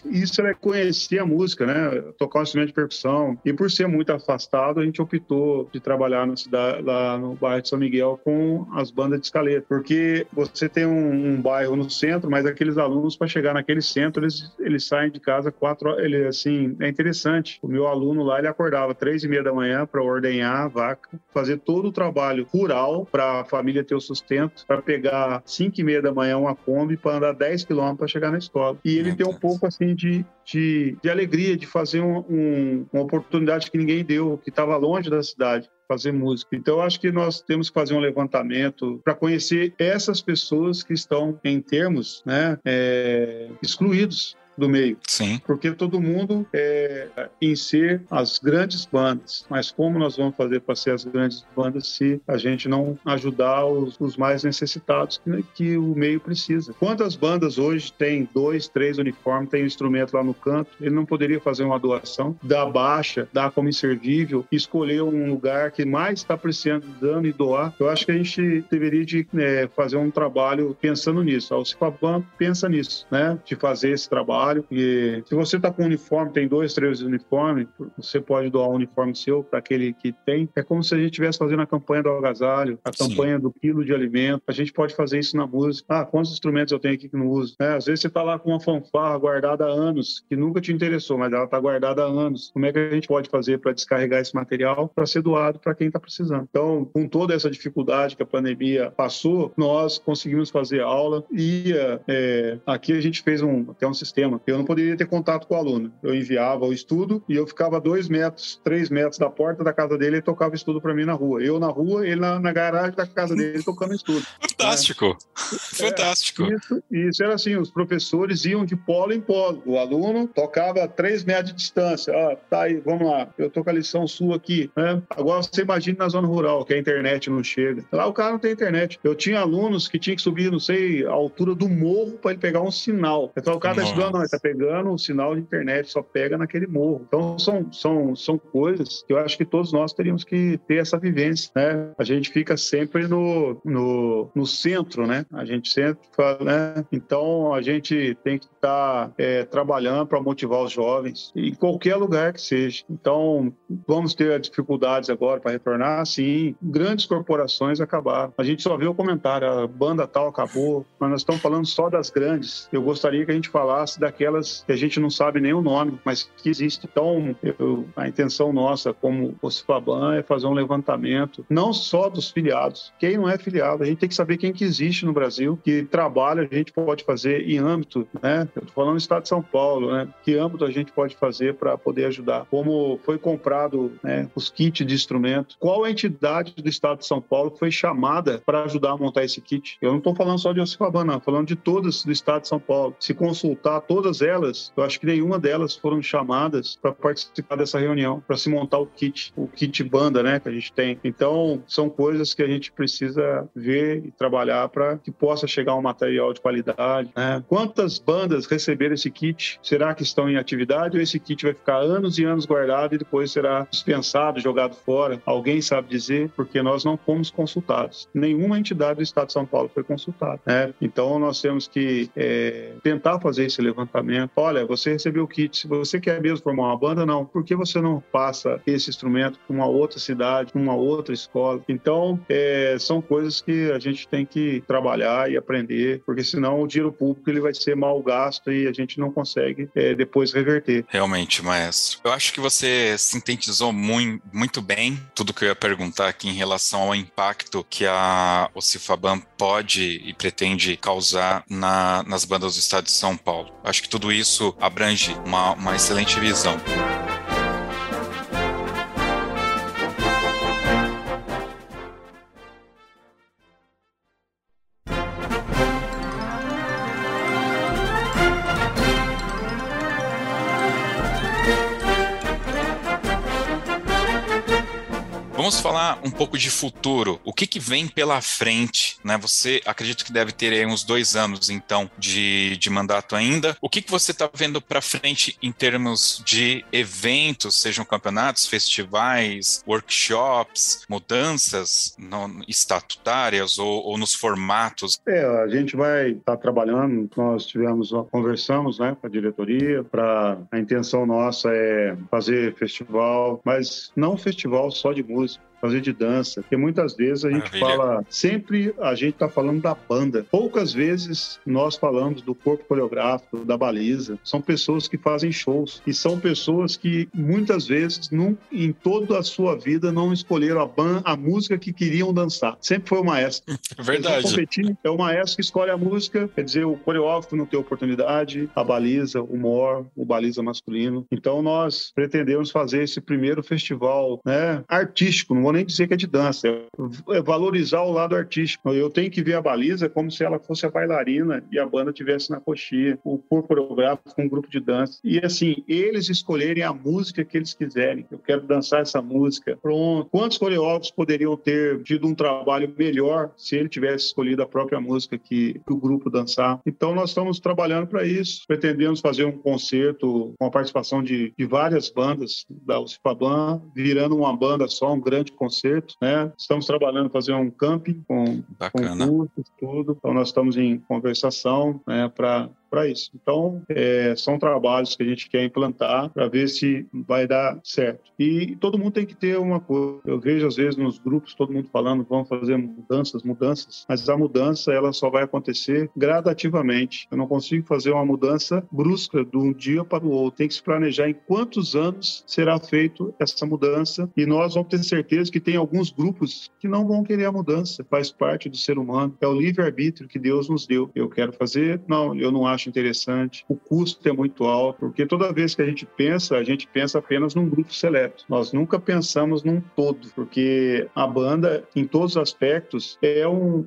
Speaker 3: isso é conhecer a música, né? Tocar um instrumento de percussão. E por ser muito afastado, a gente optou de trabalhar na cidade, lá no bairro de São Miguel com as bandas de escaleta. Porque você tem um, um bairro no centro, mas aqueles alunos, para chegar naquele centro, eles, eles saem de casa quatro horas. Ele, assim, é interessante. O meu aluno lá, ele acordava três e meia da manhã para ordenhar a vaca, fazer todo o trabalho rural para a família ter o sustento, para pegar cinco e meia da manhã uma Kombi para andar 10 quilômetros para chegar na escola. E ele tem um pouco, assim, de, de, de alegria de fazer um, um, uma oportunidade que ninguém deu, que estava longe da cidade fazer música. Então, acho que nós temos que fazer um levantamento para conhecer essas pessoas que estão, em termos, né, é, excluídos do meio.
Speaker 1: Sim.
Speaker 3: Porque todo mundo é em ser as grandes bandas. Mas como nós vamos fazer para ser as grandes bandas se a gente não ajudar os, os mais necessitados que, que, o meio precisa? Quantas bandas hoje têm dois, três uniformes, tem um instrumento lá no canto? Ele não poderia fazer uma doação, dar baixa, dar como inservível, escolher um lugar que mais está precisando e doar? Eu acho que a gente deveria de, é, fazer um trabalho pensando nisso. A Cifabam pensa nisso, né? De fazer esse trabalho. E se você está com um uniforme, tem dois, três uniformes, você pode doar um uniforme seu para aquele que tem. É como se a gente estivesse fazendo a campanha do agasalho, a Sim. campanha do quilo de alimento. A gente pode fazer isso na música. Ah, quantos instrumentos eu tenho aqui que não uso? É, às vezes você está lá com uma fanfarra guardada há anos, que nunca te interessou, mas ela está guardada há anos. Como é que a gente pode fazer para descarregar esse material para ser doado para quem está precisando? Então, com toda essa dificuldade que a pandemia passou, nós conseguimos fazer aula e é, aqui a gente fez um, até um sistema. Eu não poderia ter contato com o aluno. Eu enviava o estudo e eu ficava dois metros, três metros da porta da casa dele e tocava estudo para mim na rua. Eu na rua, ele na, na garagem da casa dele tocando estudo.
Speaker 1: Fantástico! É, Fantástico!
Speaker 3: Isso, isso era assim, os professores iam de polo em polo. O aluno tocava a três metros de distância. Ah, tá aí, vamos lá. Eu tô com a lição sua aqui. Né? Agora você imagina na zona rural, que a internet não chega. Lá o cara não tem internet. Eu tinha alunos que tinham que subir, não sei, a altura do morro para ele pegar um sinal. Então o cara tá estudando, não, ele tá pegando um sinal de internet, só pega naquele morro. Então são, são, são coisas que eu acho que todos nós teríamos que ter essa vivência, né? A gente fica sempre no, no, no centro, né? A gente sempre fala, né? Então a gente tem que estar tá, é, trabalhando para motivar os jovens em qualquer lugar que seja. Então vamos ter dificuldades agora para retornar, sim. Grandes corporações acabaram. A gente só vê o comentário, a banda tal acabou, mas nós estamos falando só das grandes. Eu gostaria que a gente falasse daquelas que a gente não sabe nem o nome, mas que existem. Então, eu, a intenção nossa como o Cifaban é fazer um levantamento, não só dos filiados. Quem não é filiado, a gente tem que saber quem que existe no Brasil, que trabalho a gente pode fazer em âmbito, né? Eu estou falando do Estado de São Paulo, né? Que âmbito a gente pode fazer para poder ajudar? Como foi comprado né, os kits de instrumento? Qual entidade do Estado de São Paulo foi chamada para ajudar a montar esse kit? Eu não estou falando só de Ocifabana, não, falando de todas do Estado de São Paulo. Se consultar todas elas, eu acho que nenhuma delas foram chamadas para participar dessa reunião, para se montar o kit, o kit banda, né, que a gente tem. Então, são coisas que a gente precisa ver e trabalhar para que possa chegar um material de qualidade. Né? Quantas bandas receberam esse kit? Será que estão em atividade ou esse kit vai ficar anos e anos guardado e depois será dispensado, jogado fora? Alguém sabe dizer? Porque nós não fomos consultados. Nenhuma entidade do Estado de São Paulo foi consultada. Né? Então, nós temos que é, tentar fazer esse levantamento. Olha, você recebeu o kit, se você quer mesmo formar uma banda, não. Por que você não passa esse instrumento para uma outra cidade, para uma outra escola? Então, é, são coisas que a gente tem que trabalhar e aprender, porque senão o dinheiro público ele vai ser mal gasto e a gente não consegue é, depois reverter.
Speaker 1: Realmente, maestro. Eu acho que você sintetizou muito, muito bem tudo que eu ia perguntar aqui em relação ao impacto que a Ocifaban pode e pretende causar na, nas bandas do estado de São Paulo. Acho que tudo isso abrange uma, uma excelente visão. Pouco de futuro. O que, que vem pela frente? Né? Você acredito que deve ter aí uns dois anos, então, de, de mandato ainda. O que, que você está vendo para frente em termos de eventos, sejam campeonatos, festivais, workshops, mudanças no, estatutárias ou, ou, nos formatos?
Speaker 3: É, a gente vai estar tá trabalhando. Nós tivemos, conversamos né, com a diretoria. Para a intenção nossa é fazer festival, mas não festival só de música fazer de dança, porque muitas vezes a gente Maravilha. fala, sempre a gente está falando da banda. Poucas vezes nós falamos do corpo coreográfico, da baliza. São pessoas que fazem shows e são pessoas que muitas vezes não, em toda a sua vida não escolheram a a música que queriam dançar. Sempre foi o maestro.
Speaker 1: Verdade.
Speaker 3: Competir, é o maestro que escolhe a música, quer dizer, o coreógrafo não tem oportunidade, a baliza, o mor, o baliza masculino. Então nós pretendemos fazer esse primeiro festival, né, artístico, não vou nem dizer que é de dança, é valorizar o lado artístico. Eu tenho que ver a baliza como se ela fosse a bailarina e a banda tivesse na coxinha, o corpo coreográfico com um grupo de dança. E assim, eles escolherem a música que eles quiserem. Eu quero dançar essa música. Pronto. Quantos coreógrafos poderiam ter tido um trabalho melhor se ele tivesse escolhido a própria música que, que o grupo dançar? Então, nós estamos trabalhando para isso. Pretendemos fazer um concerto com a participação de, de várias bandas da UCIFABAN, virando uma banda só, um grande concerto. Né? Estamos trabalhando fazer um camping com,
Speaker 1: Bacana.
Speaker 3: com cursos, tudo. Então, nós estamos em conversação né, para para isso. Então, é, são trabalhos que a gente quer implantar para ver se vai dar certo. E todo mundo tem que ter uma coisa. Eu vejo às vezes nos grupos todo mundo falando vamos fazer mudanças, mudanças, mas a mudança ela só vai acontecer gradativamente. Eu não consigo fazer uma mudança brusca de um dia para o outro. Tem que se planejar em quantos anos será feito essa mudança e nós vamos ter certeza que tem alguns grupos que não vão querer a mudança. Faz parte do ser humano. É o livre arbítrio que Deus nos deu. Eu quero fazer, não, eu não acho acho interessante. O custo é muito alto, porque toda vez que a gente pensa, a gente pensa apenas num grupo seleto. Nós nunca pensamos num todo, porque a banda, em todos os aspectos, é um,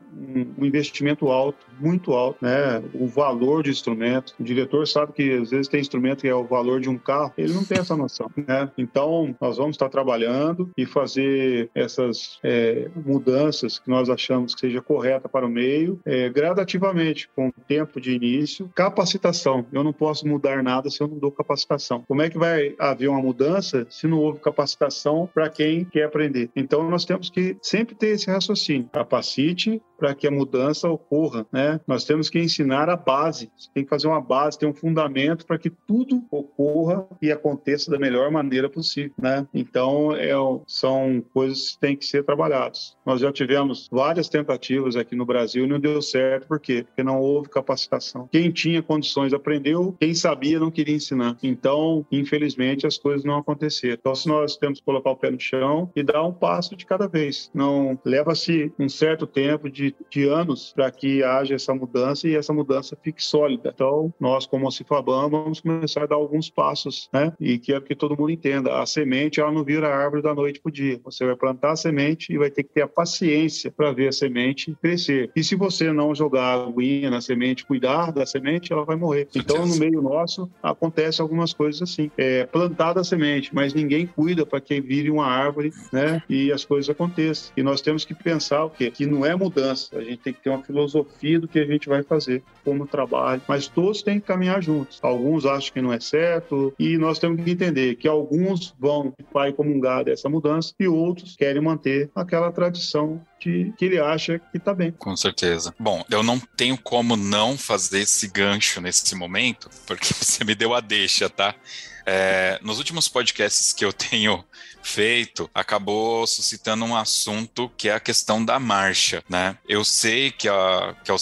Speaker 3: um investimento alto, muito alto, né? O valor de instrumento. O diretor sabe que às vezes tem instrumento que é o valor de um carro, ele não tem essa noção, né? Então, nós vamos estar trabalhando e fazer essas é, mudanças que nós achamos que seja correta para o meio, é, gradativamente, com tempo de início, Capacitação. Eu não posso mudar nada se eu não dou capacitação. Como é que vai haver uma mudança se não houve capacitação para quem quer aprender? Então, nós temos que sempre ter esse raciocínio. Capacite para que a mudança ocorra, né? Nós temos que ensinar a base. Você tem que fazer uma base, ter um fundamento para que tudo ocorra e aconteça da melhor maneira possível, né? Então, é, são coisas que têm que ser trabalhadas. Nós já tivemos várias tentativas aqui no Brasil e não deu certo. Por quê? Porque não houve capacitação. Quem tinha tinha condições aprendeu, quem sabia não queria ensinar. Então, infelizmente, as coisas não aconteceram. Então, se nós temos que colocar o pé no chão e dar um passo de cada vez. Não leva-se um certo tempo de, de anos para que haja essa mudança e essa mudança fique sólida. Então, nós, como Cifabam, vamos começar a dar alguns passos, né? E quero que todo mundo entenda: a semente ela não vira árvore da noite para o dia. Você vai plantar a semente e vai ter que ter a paciência para ver a semente crescer. E se você não jogar aguinha na semente, cuidar da semente, semente, ela vai morrer. Então, no meio nosso, acontece algumas coisas assim. É plantada a semente, mas ninguém cuida para que vire uma árvore, né? E as coisas aconteçam. E nós temos que pensar o quê? Que não é mudança. A gente tem que ter uma filosofia do que a gente vai fazer como trabalho, mas todos têm que caminhar juntos. Alguns acham que não é certo e nós temos que entender que alguns vão vai comungar dessa mudança e outros querem manter aquela tradição que, que ele acha que está bem.
Speaker 1: Com certeza. Bom, eu não tenho como não fazer esse gancho nesse momento, porque você me deu a deixa, tá? É, nos últimos podcasts que eu tenho feito acabou suscitando um assunto que é a questão da marcha, né? Eu sei que a, que a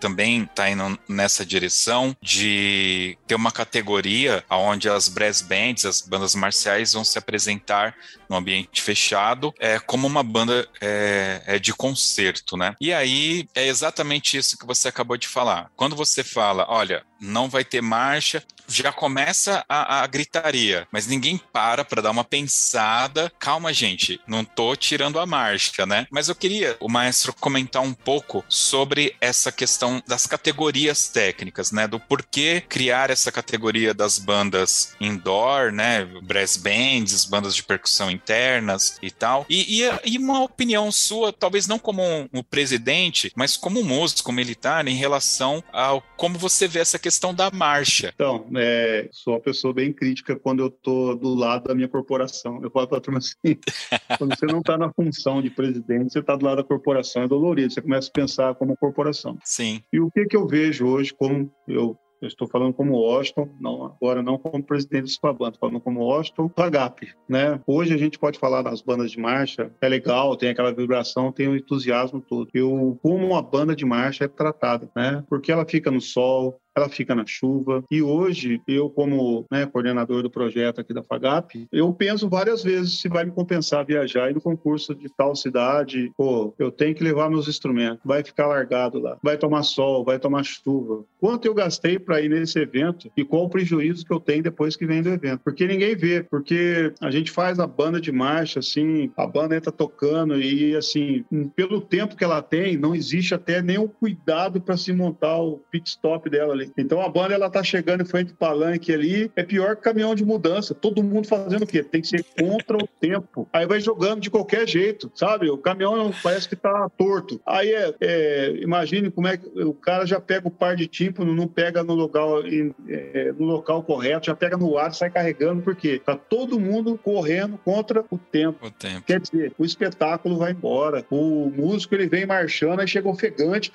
Speaker 1: também está indo nessa direção de ter uma categoria onde as brass bands, as bandas marciais, vão se apresentar no ambiente fechado é, como uma banda é, é de concerto, né? E aí é exatamente isso que você acabou de falar. Quando você fala, olha, não vai ter marcha, já começa a, a gritaria, mas ninguém para para dar uma pensada. Calma, gente, não tô tirando a marcha, né? Mas eu queria o maestro comentar um pouco sobre essa questão das categorias técnicas, né? Do porquê criar essa categoria das bandas indoor, né? Brass bands, bandas de percussão internas e tal. E, e, e uma opinião sua, talvez não como um, um presidente, mas como músico militar, em relação ao como você vê essa questão da marcha.
Speaker 3: Então, é, sou uma pessoa bem crítica quando eu tô do lado da minha corporação. Eu falo para a turma assim, quando você não está na função de presidente, você está do lado da corporação, é dolorido. Você começa a pensar como corporação.
Speaker 1: Sim.
Speaker 3: E o que que eu vejo hoje como eu eu estou falando como Washington, não, agora não como presidente do Spaban, estou falando como Washington do. Né? Hoje a gente pode falar nas bandas de marcha, é legal, tem aquela vibração, tem o entusiasmo todo. Eu, como uma banda de marcha é tratada, né? Porque ela fica no sol, ela fica na chuva. E hoje, eu como né, coordenador do projeto aqui da FAGAP, eu penso várias vezes se vai me compensar viajar e no concurso de tal cidade, pô, eu tenho que levar meus instrumentos, vai ficar largado lá, vai tomar sol, vai tomar chuva. Quanto eu gastei para ir nesse evento e qual o prejuízo que eu tenho depois que vem do evento? Porque ninguém vê, porque a gente faz a banda de marcha, assim, a banda entra tocando e, assim, pelo tempo que ela tem, não existe até nenhum cuidado para se montar o pit stop dela ali. Então a banda, ela tá chegando em frente do palanque ali, é pior que caminhão de mudança. Todo mundo fazendo o quê? Tem que ser contra o tempo. Aí vai jogando de qualquer jeito, sabe? O caminhão parece que tá torto. Aí é, é imagine como é que o cara já pega o par de tímpano, não pega no local, é, no local correto, já pega no ar, sai carregando, porque tá todo mundo correndo contra o tempo.
Speaker 1: O tempo.
Speaker 3: Quer dizer, o espetáculo vai embora. O músico ele vem marchando, aí chega ofegante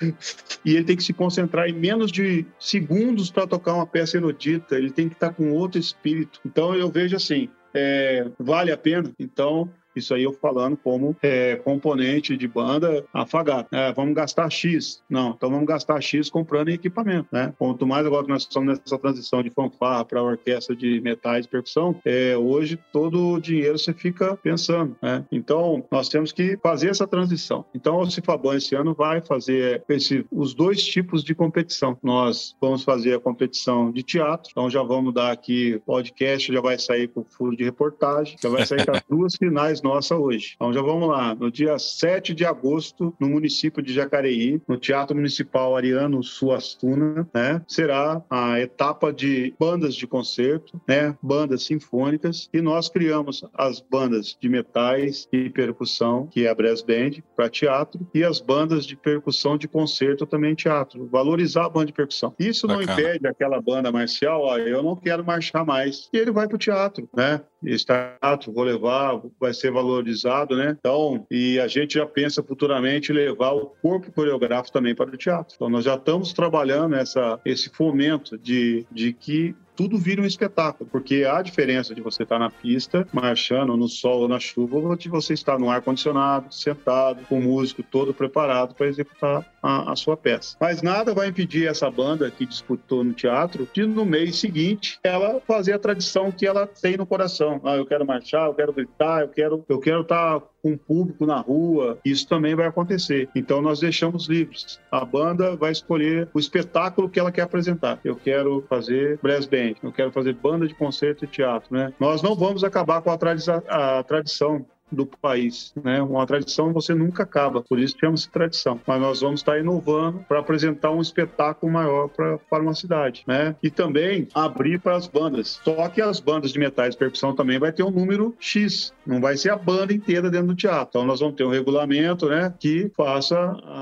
Speaker 3: e ele tem que se concentrar em menos de segundos para tocar uma peça erudita. Ele tem que estar tá com outro espírito. Então eu vejo assim, é, vale a pena. Então, isso aí eu falando como é, componente de banda afagar. É, vamos gastar X. Não, então vamos gastar X comprando equipamento. Né? Quanto mais agora que nós estamos nessa transição de fanfarra para orquestra de metais e percussão, é, hoje todo o dinheiro você fica pensando. Né? Então, nós temos que fazer essa transição. Então, o Cifaban esse ano vai fazer esse, os dois tipos de competição. Nós vamos fazer a competição de teatro, então já vamos dar aqui podcast, já vai sair com furo de reportagem, já vai sair com as duas finais nossa hoje. Então já vamos lá. No dia 7 de agosto, no município de Jacareí, no Teatro Municipal Ariano Suassuna, né, será a etapa de bandas de concerto, né, bandas sinfônicas, e nós criamos as bandas de metais e percussão, que é a Brass Band, para teatro, e as bandas de percussão de concerto também teatro. Valorizar a banda de percussão. Isso Bacana. não impede aquela banda marcial, ó, eu não quero marchar mais. E ele vai para o teatro, né? Esse teatro, vou levar, vai ser valorizado, né? Então, e a gente já pensa futuramente levar o corpo coreográfico também para o teatro. Então, nós já estamos trabalhando essa, esse fomento de, de que tudo vira um espetáculo, porque há diferença de você estar na pista, marchando no sol ou na chuva, ou de você estar no ar-condicionado, sentado, com o músico todo preparado para executar a, a, sua peça. Mas nada vai impedir essa banda que disputou no teatro de, no mês seguinte, ela fazer a tradição que ela tem no coração. Ah, eu quero marchar, eu quero gritar, eu quero eu quero estar com o público na rua, isso também vai acontecer. Então nós deixamos livres. A banda vai escolher o espetáculo que ela quer apresentar. Eu quero fazer brass band, eu quero fazer banda de concerto e teatro, né? Nós não vamos acabar com a, tradição, a tradição do país. Né? Uma tradição você nunca acaba, por isso chama-se tradição. Mas nós vamos estar inovando para apresentar um espetáculo maior pra, para uma cidade. Né? E também abrir para as bandas. Só que as bandas de metais e percussão também vai ter um número X, não vai ser a banda inteira dentro do teatro. Então nós vamos ter um regulamento né, que faça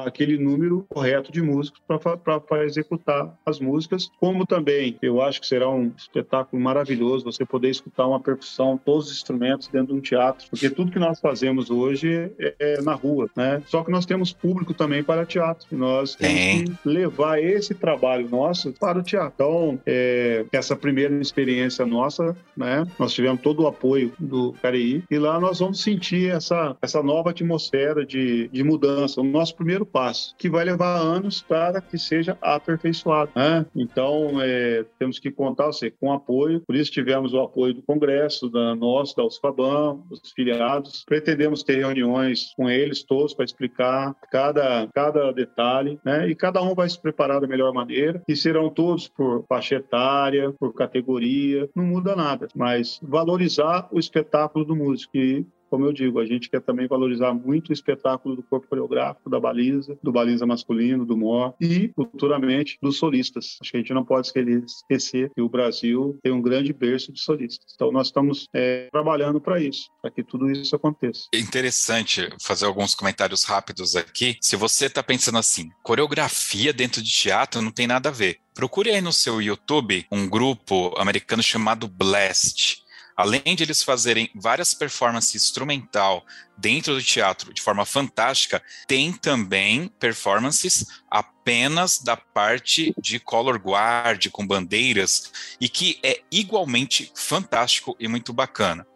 Speaker 3: aquele número correto de músicos para executar as músicas, como também eu acho que será um espetáculo maravilhoso você poder escutar uma percussão, todos os instrumentos dentro de um teatro, porque tudo que nós fazemos hoje é, é na rua, né? Só que nós temos público também para teatro. E nós temos que levar esse trabalho nosso para o teatro. Então, é, essa primeira experiência nossa, né? Nós tivemos todo o apoio do Careí e lá nós vamos sentir essa, essa nova atmosfera de, de mudança, o nosso primeiro passo, que vai levar anos para que seja aperfeiçoado, né? Então, é, temos que contar com apoio, por isso tivemos o apoio do Congresso, da nossa, da USFABAM, dos filiados, Pretendemos ter reuniões com eles todos para explicar cada, cada detalhe, né? E cada um vai se preparar da melhor maneira. E serão todos por faixa etária, por categoria, não muda nada. Mas valorizar o espetáculo do músico. Como eu digo, a gente quer também valorizar muito o espetáculo do corpo coreográfico, da baliza, do baliza masculino, do MOR e, futuramente, dos solistas. Acho que a gente não pode esquecer que o Brasil tem um grande berço de solistas. Então, nós estamos é, trabalhando para isso, para que tudo isso aconteça.
Speaker 1: É interessante fazer alguns comentários rápidos aqui. Se você está pensando assim, coreografia dentro de teatro não tem nada a ver. Procure aí no seu YouTube um grupo americano chamado Blast além de eles fazerem várias performances instrumental dentro do teatro de forma fantástica, tem também performances apenas da parte de color guard com bandeiras e que é igualmente fantástico e muito bacana.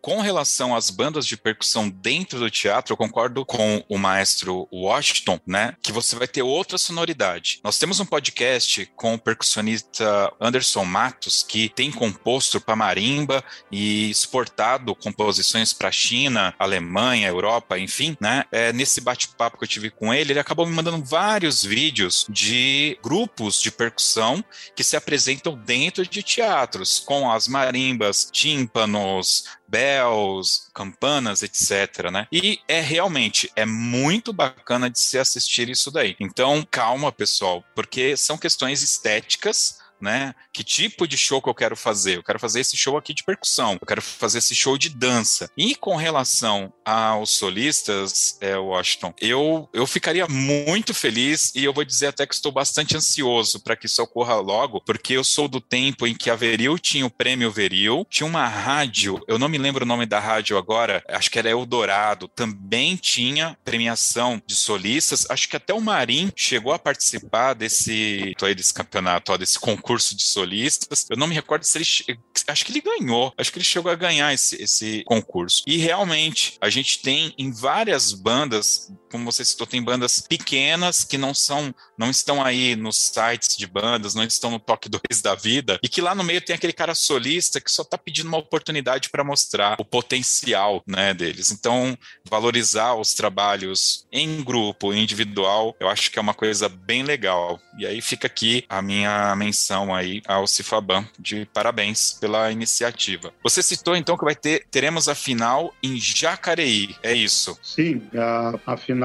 Speaker 1: Com relação às bandas de percussão dentro do teatro, eu concordo com o maestro Washington, né? Que você vai ter outra sonoridade. Nós temos um podcast com o percussionista Anderson Matos, que tem composto para marimba e exportado composições para China, Alemanha, Europa, enfim, né? É, nesse bate-papo que eu tive com ele, ele acabou me mandando vários vídeos de grupos de percussão que se apresentam dentro de teatros, com as marimbas, tímpanos, bells, campanas, etc, né? E é realmente é muito bacana de se assistir isso daí. Então, calma, pessoal, porque são questões estéticas né? Que tipo de show que eu quero fazer? Eu quero fazer esse show aqui de percussão, eu quero fazer esse show de dança. E com relação aos solistas, é, Washington, eu, eu ficaria muito feliz e eu vou dizer até que estou bastante ansioso para que isso ocorra logo, porque eu sou do tempo em que a Veril tinha o prêmio Veril, tinha uma rádio, eu não me lembro o nome da rádio agora, acho que era Eldorado, também tinha premiação de solistas, acho que até o Marim chegou a participar desse, desse campeonato, desse concurso concurso de solistas. Eu não me recordo se ele. Acho que ele ganhou. Acho que ele chegou a ganhar esse, esse concurso. E realmente, a gente tem em várias bandas, como você citou, tem bandas pequenas que não são, não estão aí nos sites de bandas, não estão no toque 2 da vida, e que lá no meio tem aquele cara solista que só está pedindo uma oportunidade para mostrar o potencial né, deles. Então, valorizar os trabalhos em grupo, individual, eu acho que é uma coisa bem legal. E aí fica aqui a minha menção aí ao Cifaban de parabéns pela iniciativa. Você citou então que vai ter teremos a final em Jacareí, é isso?
Speaker 3: Sim, a, a final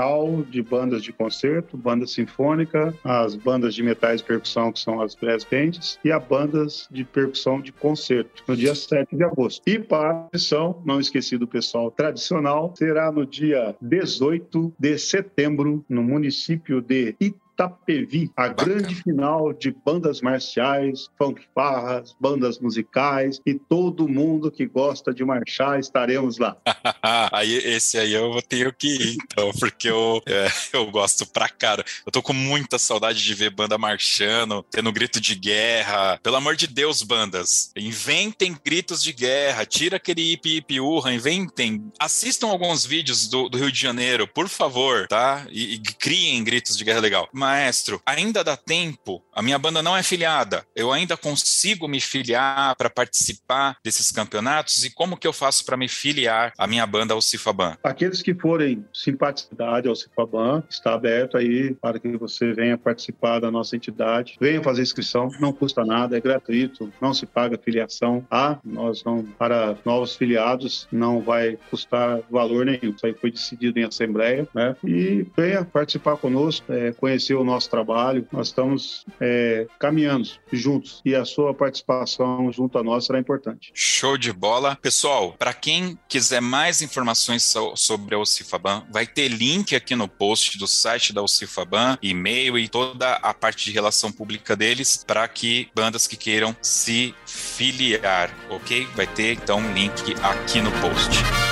Speaker 3: de bandas de concerto, banda sinfônica, as bandas de metais de percussão que são as brass bands e as bandas de percussão de concerto no dia 7 de agosto. E para a missão, não esqueci do pessoal tradicional, será no dia 18 de setembro no município de Ita Itapevi, a grande final de bandas marciais, fanfarras, bandas musicais e todo mundo que gosta de marchar estaremos lá.
Speaker 1: aí esse aí eu tenho que ir, então, porque eu, é, eu gosto pra cara. Eu tô com muita saudade de ver banda marchando, tendo grito de guerra. Pelo amor de Deus, bandas, inventem gritos de guerra, tira aquele hip hip urra, inventem. Assistam alguns vídeos do, do Rio de Janeiro, por favor, tá? E, e criem gritos de guerra legal. Mas maestro, ainda dá tempo, a minha banda não é filiada, eu ainda consigo me filiar para participar desses campeonatos e como que eu faço para me filiar a minha banda ao Cifaban?
Speaker 3: Aqueles que forem simpatizar ao Cifaban, está aberto aí para que você venha participar da nossa entidade, venha fazer inscrição, não custa nada, é gratuito, não se paga filiação, ah, nós não, para novos filiados não vai custar valor nenhum, isso aí foi decidido em assembleia, né? E venha participar conosco, é, conhecer o nosso trabalho. Nós estamos é, caminhando juntos e a sua participação junto a nós será importante.
Speaker 1: Show de bola. Pessoal, para quem quiser mais informações so sobre a Ocifaban, vai ter link aqui no post do site da Ocifaban, e-mail e toda a parte de relação pública deles para que bandas que queiram se filiar, ok? Vai ter então um link aqui no post.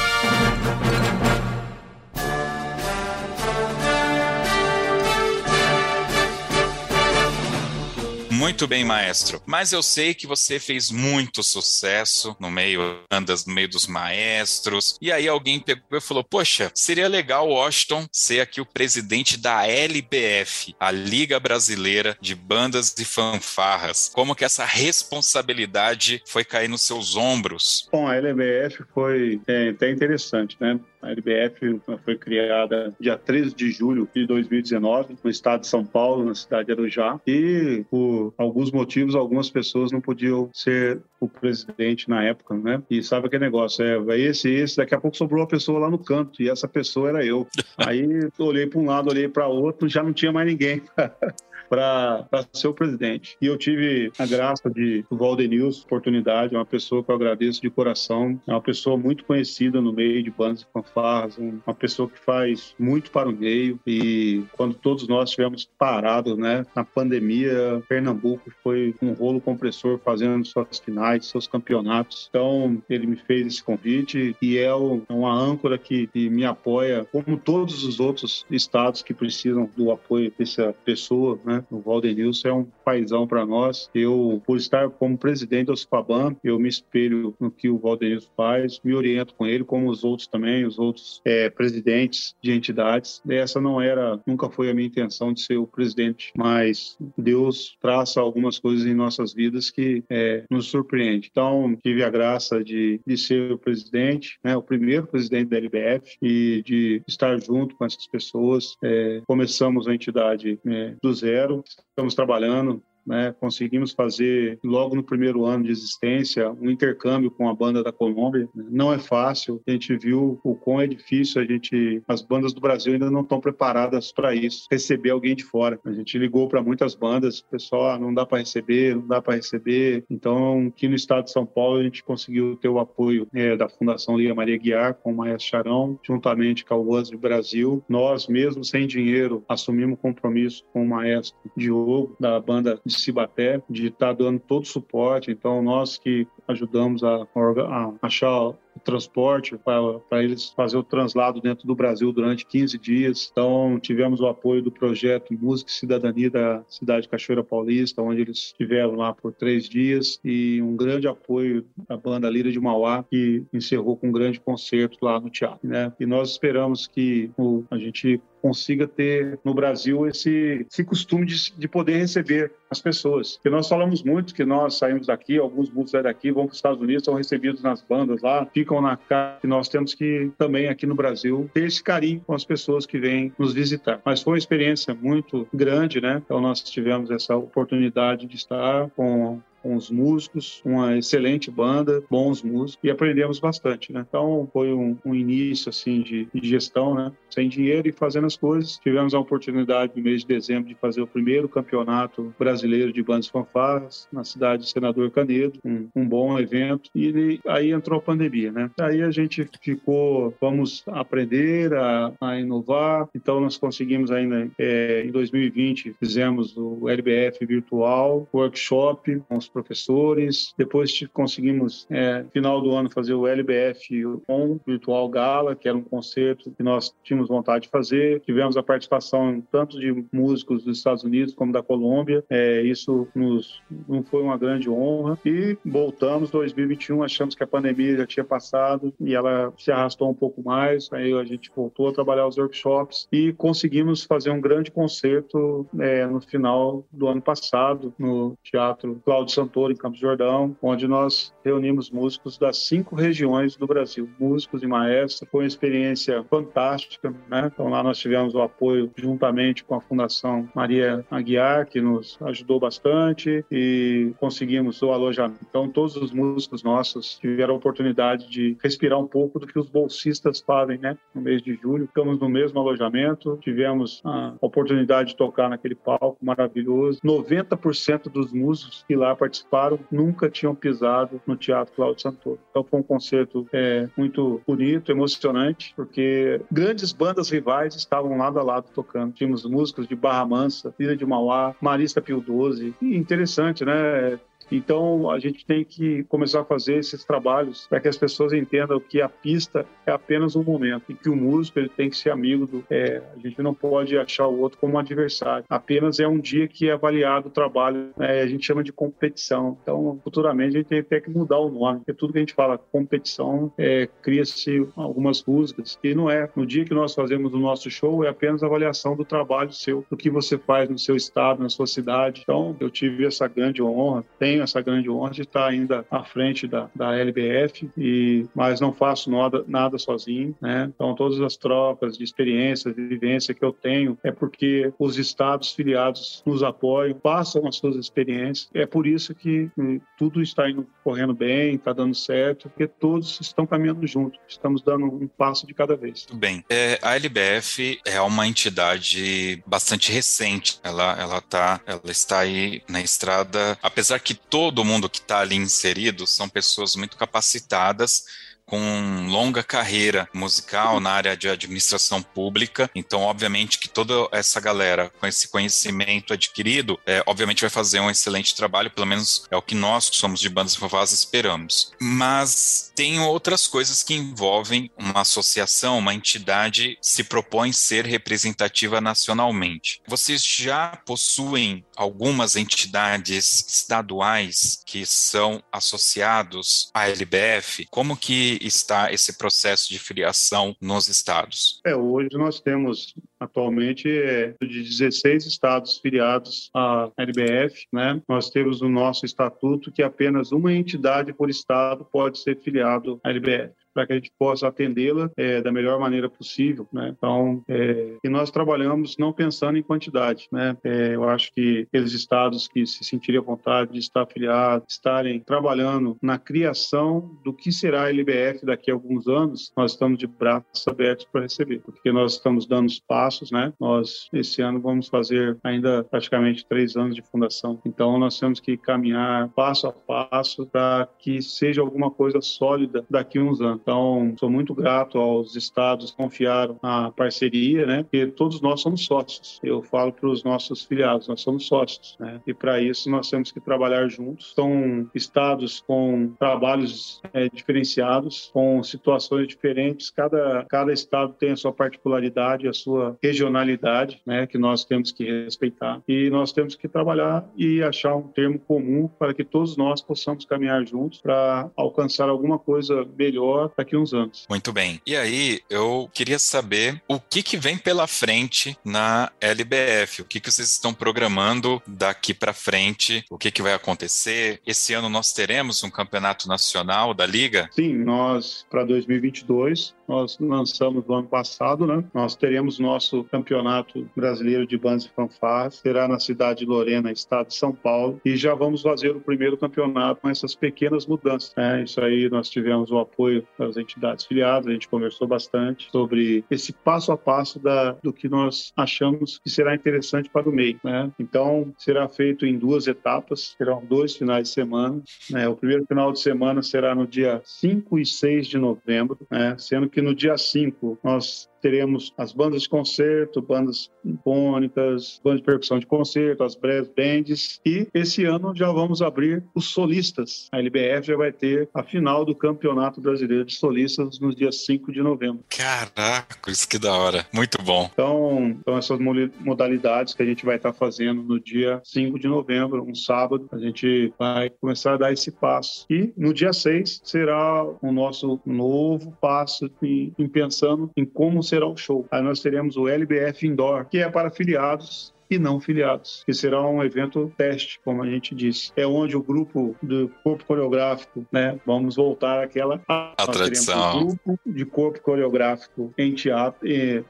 Speaker 1: Muito bem, maestro. Mas eu sei que você fez muito sucesso no meio andas no meio dos maestros. E aí alguém pegou e falou: "Poxa, seria legal Washington ser aqui o presidente da LBF, a Liga Brasileira de Bandas e Fanfarras. Como que essa responsabilidade foi cair nos seus ombros?"
Speaker 3: Bom, a LBF foi é, até interessante, né? A LBF foi criada dia 13 de julho de 2019, no estado de São Paulo, na cidade de Arujá. E por alguns motivos, algumas pessoas não podiam ser o presidente na época, né? E sabe aquele negócio, é esse, esse, daqui a pouco sobrou uma pessoa lá no canto, e essa pessoa era eu. Aí olhei para um lado, olhei para outro, já não tinha mais ninguém. para ser o presidente. E eu tive a graça de o Valdenils, oportunidade, é uma pessoa que eu agradeço de coração, é uma pessoa muito conhecida no meio de bandas e fanfarras, uma pessoa que faz muito para o meio e quando todos nós estivemos parados, né, na pandemia, Pernambuco foi um rolo compressor fazendo suas finais, seus campeonatos. Então, ele me fez esse convite e é, é uma âncora que, que me apoia, como todos os outros estados que precisam do apoio dessa pessoa, né? O Valdenilson é um paizão para nós. Eu, por estar como presidente do Supaban, eu me espelho no que o Valdenilson faz, me oriento com ele, como os outros também, os outros é, presidentes de entidades. Essa não era, nunca foi a minha intenção de ser o presidente, mas Deus traça algumas coisas em nossas vidas que é, nos surpreende. Então, tive a graça de, de ser o presidente, né, o primeiro presidente da LBF e de estar junto com essas pessoas. É, começamos a entidade é, do zero, estamos trabalhando né, conseguimos fazer logo no primeiro ano de existência um intercâmbio com a banda da Colômbia. Não é fácil, a gente viu o quão é difícil a gente, as bandas do Brasil ainda não estão preparadas para isso, receber alguém de fora. A gente ligou para muitas bandas, pessoal ah, não dá para receber, não dá para receber. Então, aqui no estado de São Paulo a gente conseguiu ter o apoio é, da Fundação Liga Maria Guiar com o Maestro Charão, juntamente com a UAS do Brasil. Nós, mesmo sem dinheiro, assumimos compromisso com o Maestro Diogo da banda de Cibaté, de estar dando todo o suporte. Então, nós que ajudamos a, a achar o transporte para eles fazer o translado dentro do Brasil durante 15 dias. Então, tivemos o apoio do projeto Música e Cidadania da cidade de Cachoeira Paulista, onde eles estiveram lá por três dias, e um grande apoio da banda Lira de Mauá, que encerrou com um grande concerto lá no teatro. Né? E nós esperamos que o, a gente consiga ter no Brasil esse, esse costume de, de poder receber as pessoas. Porque nós falamos muito que nós saímos daqui, alguns músicos saem daqui, vão para os Estados Unidos, são recebidos nas bandas lá, ficam na casa. E nós temos que também aqui no Brasil ter esse carinho com as pessoas que vêm nos visitar. Mas foi uma experiência muito grande, né? Então nós tivemos essa oportunidade de estar com com os músicos, uma excelente banda, bons músicos e aprendemos bastante, né? Então foi um, um início assim de, de, gestão, né? Sem dinheiro e fazendo as coisas. Tivemos a oportunidade no mês de dezembro de fazer o primeiro campeonato brasileiro de bandas fanfarras na cidade de Senador Canedo, um, um bom evento e aí entrou a pandemia, né? Aí a gente ficou, vamos aprender a, a inovar. Então nós conseguimos ainda é, em 2020 fizemos o LBF virtual, workshop com os professores. Depois conseguimos, é, final do ano, fazer o LBF On Virtual Gala, que era um concerto que nós tínhamos vontade de fazer. Tivemos a participação tanto de músicos dos Estados Unidos como da Colômbia. É, isso nos não foi uma grande honra. E voltamos 2021, achamos que a pandemia já tinha passado e ela se arrastou um pouco mais. Aí a gente voltou a trabalhar os workshops e conseguimos fazer um grande concerto é, no final do ano passado no Teatro Cláudio Santoro, em Campos Jordão, onde nós reunimos músicos das cinco regiões do Brasil, músicos e maestros. Foi uma experiência fantástica, né? Então lá nós tivemos o apoio juntamente com a Fundação Maria Aguiar, que nos ajudou bastante e conseguimos o alojamento. Então todos os músicos nossos tiveram a oportunidade de respirar um pouco do que os bolsistas fazem, né? No mês de julho, ficamos no mesmo alojamento, tivemos a oportunidade de tocar naquele palco maravilhoso. 90% dos músicos que lá participaram participaram nunca tinham pisado no Teatro Cláudio Santoro. Então foi um concerto é, muito bonito, emocionante, porque grandes bandas rivais estavam lado a lado tocando. Tínhamos músicos de Barra Mansa, Ilha de Mauá, Marista Pio 12. E interessante, né? Então, a gente tem que começar a fazer esses trabalhos para que as pessoas entendam que a pista é apenas um momento e que o músico ele tem que ser amigo do. É, a gente não pode achar o outro como um adversário. Apenas é um dia que é avaliado o trabalho. Né? A gente chama de competição. Então, futuramente, a gente tem, tem que mudar o nome, porque tudo que a gente fala competição é, cria-se algumas rusgas. E não é. No dia que nós fazemos o nosso show, é apenas avaliação do trabalho seu, do que você faz no seu estado, na sua cidade. Então, eu tive essa grande honra. Tenho essa grande honra de estar ainda à frente da, da LBF, e, mas não faço nada, nada sozinho. Né? Então, todas as trocas de experiência, de vivência que eu tenho é porque os estados filiados nos apoiam, passam as suas experiências. É por isso que tudo está indo correndo bem, está dando certo, porque todos estão caminhando juntos, estamos dando um passo de cada vez.
Speaker 1: Bem, é, a LBF é uma entidade bastante recente, ela, ela, tá, ela está aí na estrada, apesar que todo mundo que está ali inserido são pessoas muito capacitadas com longa carreira musical na área de administração pública. Então, obviamente, que toda essa galera com esse conhecimento adquirido, é, obviamente vai fazer um excelente trabalho, pelo menos é o que nós que somos de bandas fanfarras esperamos. Mas tem outras coisas que envolvem uma associação, uma entidade se propõe ser representativa nacionalmente. Vocês já possuem algumas entidades estaduais que são associados à LBF? Como que está esse processo de filiação nos estados?
Speaker 3: É, hoje nós temos atualmente é, de 16 estados filiados à LBF, né? Nós temos no nosso estatuto que apenas uma entidade por estado pode ser filiado à LBF para que a gente possa atendê-la é, da melhor maneira possível, né? Então, é, e nós trabalhamos não pensando em quantidade, né? É, eu acho que aqueles estados que se sentirem à vontade de estar afiliados, estarem trabalhando na criação do que será a LBF daqui a alguns anos, nós estamos de braços abertos para receber, porque nós estamos dando os passos, né? Nós, esse ano, vamos fazer ainda praticamente três anos de fundação. Então, nós temos que caminhar passo a passo para que seja alguma coisa sólida daqui a uns anos. Então, sou muito grato aos estados que confiaram na parceria, né? Porque todos nós somos sócios. Eu falo para os nossos filiados, nós somos sócios, né? E para isso nós temos que trabalhar juntos. São estados com trabalhos é, diferenciados, com situações diferentes. Cada, cada estado tem a sua particularidade, a sua regionalidade, né? Que nós temos que respeitar. E nós temos que trabalhar e achar um termo comum para que todos nós possamos caminhar juntos para alcançar alguma coisa melhor daqui a uns anos.
Speaker 1: Muito bem. E aí, eu queria saber o que, que vem pela frente na LBF, o que, que vocês estão programando daqui para frente, o que, que vai acontecer. Esse ano nós teremos um campeonato nacional da Liga?
Speaker 3: Sim, nós, para 2022, nós lançamos no ano passado, né? Nós teremos nosso campeonato brasileiro de bandas e fanfarras, será na cidade de Lorena, estado de São Paulo, e já vamos fazer o primeiro campeonato com essas pequenas mudanças. Né? Isso aí nós tivemos o apoio das entidades filiadas, a gente conversou bastante sobre esse passo a passo da, do que nós achamos que será interessante para o MEI. Né? Então, será feito em duas etapas, serão dois finais de semana. Né? O primeiro final de semana será no dia 5 e 6 de novembro, né? sendo que no dia 5 nós teremos as bandas de concerto, bandas sinfônicas, bandas de percussão de concerto, as brass bands e esse ano já vamos abrir os solistas. A LBF já vai ter a final do Campeonato Brasileiro de Solistas no dia 5 de novembro.
Speaker 1: Caraca, isso que da hora. Muito bom.
Speaker 3: Então, então essas modalidades que a gente vai estar fazendo no dia 5 de novembro, um sábado, a gente vai começar a dar esse passo. E no dia 6 será o nosso novo passo em, em pensando em como será o show. Aí nós teremos o LBF Indoor, que é para afiliados e não filiados, que será um evento teste, como a gente disse. É onde o grupo do corpo coreográfico, né, vamos voltar àquela
Speaker 1: a tradição.
Speaker 3: Um grupo de corpo coreográfico em teatro,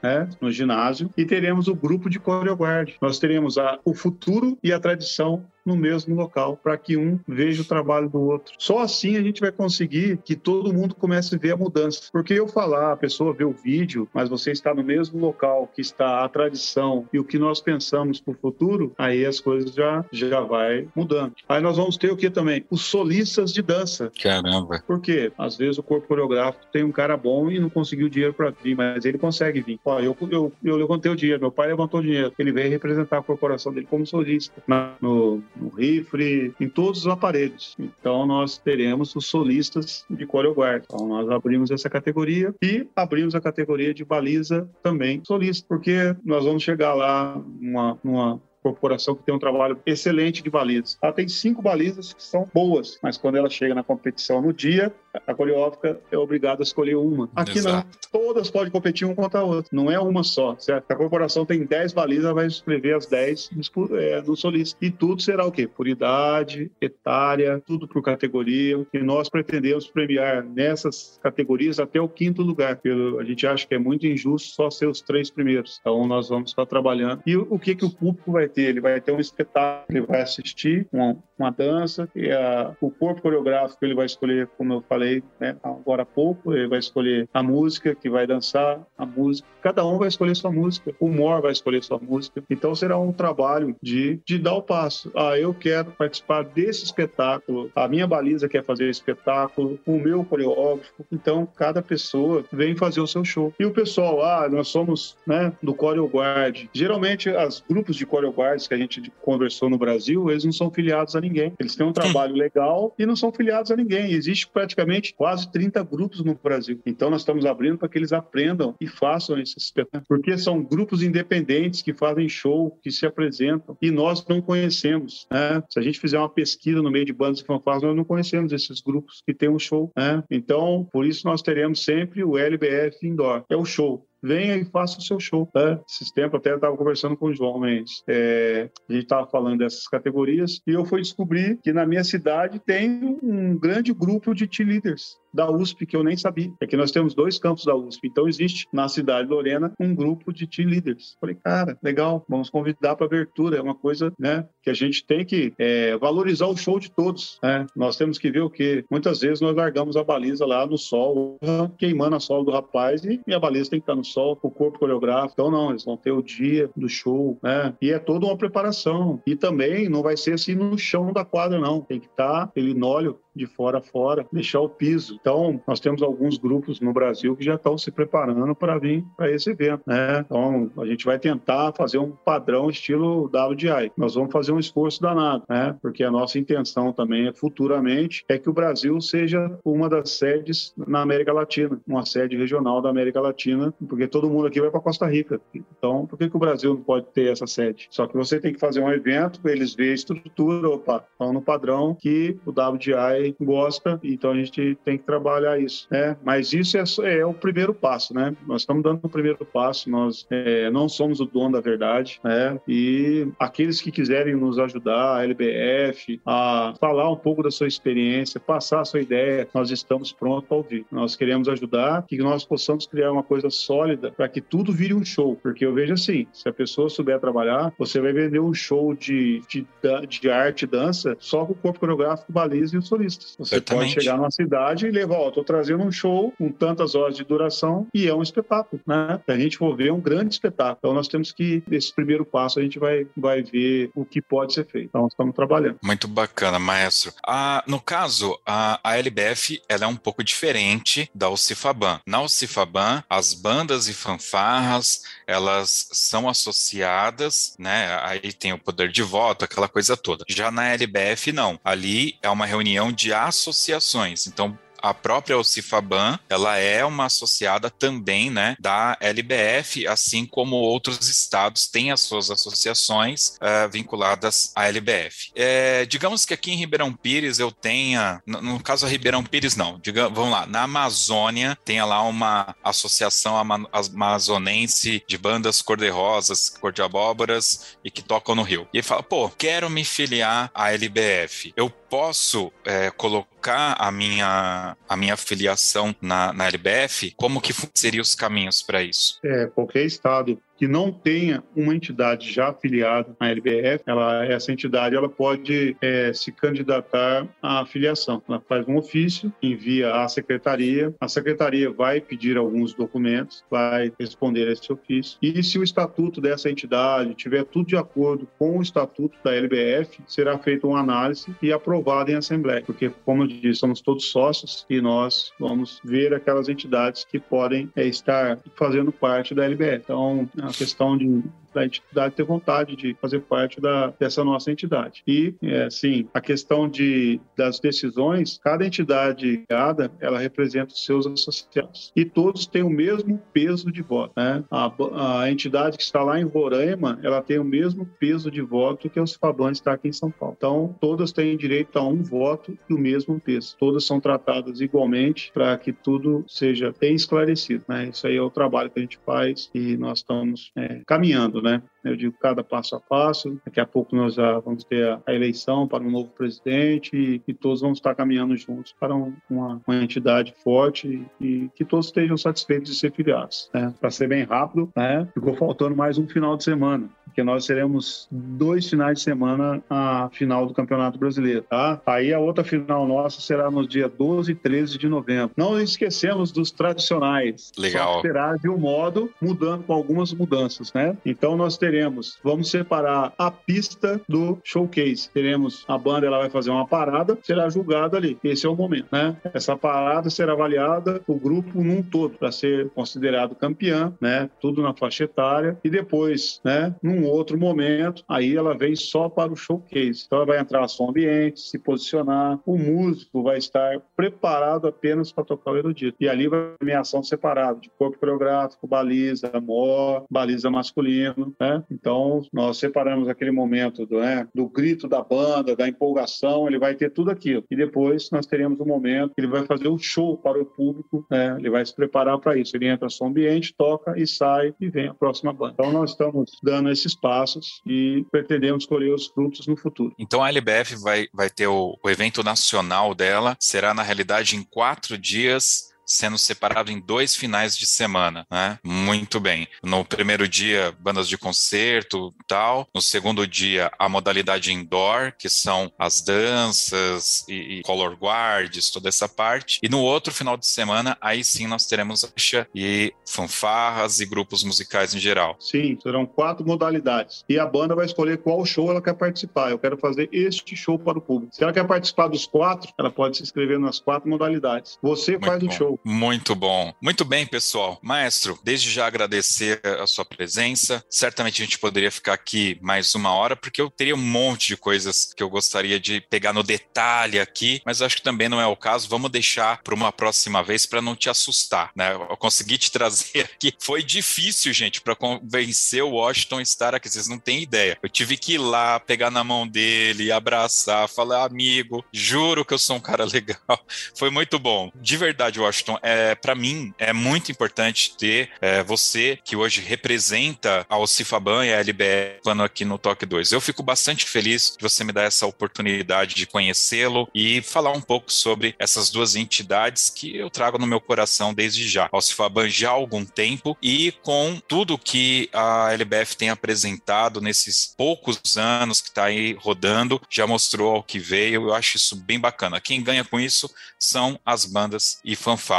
Speaker 3: né, no ginásio, e teremos o grupo de coreoguard. Nós teremos a, o futuro e a tradição no mesmo local, para que um veja o trabalho do outro. Só assim a gente vai conseguir que todo mundo comece a ver a mudança. Porque eu falar, a pessoa vê o vídeo, mas você está no mesmo local que está a tradição e o que nós pensamos para o futuro, aí as coisas já, já vai mudando. Aí nós vamos ter o que também? Os solistas de dança.
Speaker 1: Caramba.
Speaker 3: Porque às vezes o corpo coreográfico tem um cara bom e não conseguiu dinheiro para vir, mas ele consegue vir. Ó, eu, eu, eu levantei o dinheiro, meu pai levantou o dinheiro. Ele veio representar a corporação dele como solista no, no rifle, em todos os aparelhos. Então nós teremos os solistas de coreoguard. Então nós abrimos essa categoria e abrimos a categoria de baliza também solista, porque nós vamos chegar lá numa, numa corporação que tem um trabalho excelente de balizas. Ela tem cinco balizas que são boas, mas quando ela chega na competição no dia, a coreógrafa é obrigada a escolher uma. Aqui Exato. não. Todas podem competir uma contra a outra. Não é uma só, certo? A corporação tem 10 balizas, ela vai escrever as 10 é, no solista. E tudo será o quê? Por idade, etária, tudo por categoria. E nós pretendemos premiar nessas categorias até o quinto lugar. A gente acha que é muito injusto só ser os três primeiros. Então nós vamos estar trabalhando. E o que, que o público vai ter? Ele vai ter um espetáculo, ele vai assistir um, uma dança, e a, o corpo coreográfico ele vai escolher, como eu falei né, agora há pouco, ele vai escolher a música que vai dançar, a música. Cada um vai escolher sua música, o Mor vai escolher sua música. Então será um trabalho de, de dar o passo. Ah, eu quero participar desse espetáculo, a minha baliza quer fazer espetáculo, o meu coreógrafo. Então cada pessoa vem fazer o seu show. E o pessoal, ah, nós somos né, do CoreoGuard. Geralmente, os grupos de CoreoGuards que a gente conversou no Brasil, eles não são filiados a ninguém. Eles têm um trabalho legal e não são filiados a ninguém. Existe praticamente quase 30 grupos no Brasil. Então, nós estamos abrindo para que eles aprendam e façam esse espetáculo. Porque são grupos independentes que fazem show, que se apresentam e nós não conhecemos. Né? Se a gente fizer uma pesquisa no meio de bandas e fanfarras, nós não conhecemos esses grupos que têm um show. Né? Então, por isso nós teremos sempre o LBF Indoor, é o show venha e faça o seu show. Né? Esses tempos até eu estava conversando com o João. É, a gente estava falando dessas categorias e eu fui descobrir que na minha cidade tem um grande grupo de T-Leaders da USP que eu nem sabia. É que nós temos dois campos da USP. Então existe na cidade de Lorena um grupo de team leaders. Falei, cara, legal, vamos convidar para abertura. É uma coisa, né, que a gente tem que é, valorizar o show de todos. Né? Nós temos que ver o que muitas vezes nós largamos a baliza lá no sol, queimando a sola do rapaz e, a baliza tem que estar no sol, o corpo coreográfico. Então não, eles vão ter o dia do show, né? E é toda uma preparação. E também não vai ser assim no chão da quadra, não. Tem que estar ele linóleo de fora a fora, deixar o piso. Então, nós temos alguns grupos no Brasil que já estão se preparando para vir para esse evento, né? Então, a gente vai tentar fazer um padrão estilo WDI. Nós vamos fazer um esforço danado, né? Porque a nossa intenção também é futuramente é que o Brasil seja uma das sedes na América Latina, uma sede regional da América Latina, porque todo mundo aqui vai para Costa Rica. Então, por que, que o Brasil não pode ter essa sede? Só que você tem que fazer um evento, eles veem a estrutura, opa, estão no padrão que o WDI gosta, então a gente tem que trabalhar isso, né? Mas isso é, é o primeiro passo, né? Nós estamos dando o primeiro passo, nós é, não somos o dono da verdade, né? E aqueles que quiserem nos ajudar, a LBF, a falar um pouco da sua experiência, passar a sua ideia, nós estamos prontos para ouvir. Nós queremos ajudar, que nós possamos criar uma coisa sólida para que tudo vire um show, porque eu vejo assim, se a pessoa souber trabalhar, você vai vender um show de, de, de arte dança só com o corpo coreográfico, baliza e o solista artistas. Você pode chegar numa cidade e levar, ó, tô trazendo um show com tantas horas de duração e é um espetáculo, né? Se a gente for ver, é um grande espetáculo. Então nós temos que, nesse primeiro passo, a gente vai, vai ver o que pode ser feito. Então estamos trabalhando.
Speaker 1: Muito bacana, maestro. Ah, no caso, a, a LBF, ela é um pouco diferente da Ucifaban. Na Ucifaban, as bandas e fanfarras, elas são associadas, né? Aí tem o poder de voto, aquela coisa toda. Já na LBF, não. Ali é uma reunião de associações. Então, a própria Ocifaban, ela é uma associada também, né, da LBF, assim como outros estados têm as suas associações uh, vinculadas à LBF. É, digamos que aqui em Ribeirão Pires eu tenha, no, no caso a Ribeirão Pires não, digamos, vamos lá, na Amazônia tenha lá uma associação amazonense de bandas cor-de-rosas, cor-de-abóboras e que tocam no Rio. E ele fala, pô, quero me filiar à LBF. Eu posso é, colocar a minha, a minha filiação na, na LBF? Como que seriam os caminhos para isso?
Speaker 3: É, qualquer estado que não tenha uma entidade já afiliada à LBF, ela, essa entidade ela pode é, se candidatar à filiação. Ela faz um ofício, envia à secretaria, a secretaria vai pedir alguns documentos, vai responder a esse ofício, e se o estatuto dessa entidade tiver tudo de acordo com o estatuto da LBF, será feita uma análise e aprovada em assembleia, porque, como eu disse, somos todos sócios e nós vamos ver aquelas entidades que podem é, estar fazendo parte da LBF. Então, a questão de da entidade ter vontade de fazer parte da, dessa nossa entidade. E, é, sim, a questão de, das decisões, cada entidade ligada, ela representa os seus associados. E todos têm o mesmo peso de voto. Né? A, a entidade que está lá em Roraima, ela tem o mesmo peso de voto que os Faban está aqui em São Paulo. Então, todas têm direito a um voto e o mesmo peso. Todas são tratadas igualmente para que tudo seja bem esclarecido. Né? Isso aí é o trabalho que a gente faz e nós estamos é, caminhando né? Eu digo cada passo a passo. Daqui a pouco nós já vamos ter a, eleição para um novo presidente e, e, todos vamos estar caminhando juntos para um, uma, uma, entidade forte e, e, que todos estejam satisfeitos de ser filiados. Né? Para ser bem rápido, né? ficou faltando mais um final de semana, porque nós teremos dois finais de semana a final do Campeonato Brasileiro. Tá? Aí a outra final nossa será no dia 12 e 13 de novembro. Não esquecemos dos tradicionais.
Speaker 1: Legal.
Speaker 3: Só será de um modo mudando com algumas mudanças, né? Então nós teremos, vamos separar a pista do showcase. Teremos a banda, ela vai fazer uma parada, será julgada ali. Esse é o momento, né? Essa parada será avaliada o grupo num todo para ser considerado campeão, né? Tudo na faixa etária e depois, né? Num outro momento, aí ela vem só para o showcase. Então ela vai entrar som ambiente, se posicionar, o músico vai estar preparado apenas para tocar o erudito. E ali vai ter premiação separada de corpo coreográfico, baliza, mó, baliza masculino, né? Então nós separamos aquele momento do, né, do grito da banda, da empolgação, ele vai ter tudo aquilo. E depois nós teremos um momento que ele vai fazer o show para o público, né? Ele vai se preparar para isso. Ele entra som ambiente, toca e sai e vem a próxima banda. Então nós estamos dando esses passos e pretendemos colher os frutos no futuro.
Speaker 1: Então a LBF vai, vai ter o, o evento nacional dela, será na realidade em quatro dias sendo separado em dois finais de semana, né? Muito bem. No primeiro dia, bandas de concerto, tal. No segundo dia, a modalidade indoor, que são as danças e, e color guards, toda essa parte. E no outro final de semana, aí sim nós teremos acha e fanfarras e grupos musicais em geral.
Speaker 3: Sim, serão quatro modalidades. E a banda vai escolher qual show ela quer participar. Eu quero fazer este show para o público. Se ela quer participar dos quatro, ela pode se inscrever nas quatro modalidades. Você Muito faz o show.
Speaker 1: Muito bom. Muito bem, pessoal. Maestro, desde já agradecer a sua presença. Certamente a gente poderia ficar aqui mais uma hora, porque eu teria um monte de coisas que eu gostaria de pegar no detalhe aqui, mas acho que também não é o caso. Vamos deixar para uma próxima vez para não te assustar, né? Eu consegui te trazer aqui. Foi difícil, gente, para convencer o Washington a estar aqui. Vocês não têm ideia. Eu tive que ir lá, pegar na mão dele, abraçar, falar, amigo, juro que eu sou um cara legal. Foi muito bom. De verdade, Washington Washington, é, para mim, é muito importante ter é, você, que hoje representa a Ocifaban e a LBR plano aqui no Toque 2. Eu fico bastante feliz de você me dar essa oportunidade de conhecê-lo e falar um pouco sobre essas duas entidades que eu trago no meu coração desde já. A Ocifaban já há algum tempo e com tudo que a LBF tem apresentado nesses poucos anos que está aí rodando, já mostrou ao que veio. Eu acho isso bem bacana. Quem ganha com isso são as bandas e fanfarras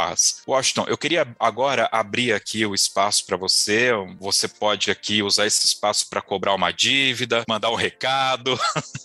Speaker 1: Washington, eu queria agora abrir aqui o espaço para você. Você pode aqui usar esse espaço para cobrar uma dívida, mandar um recado,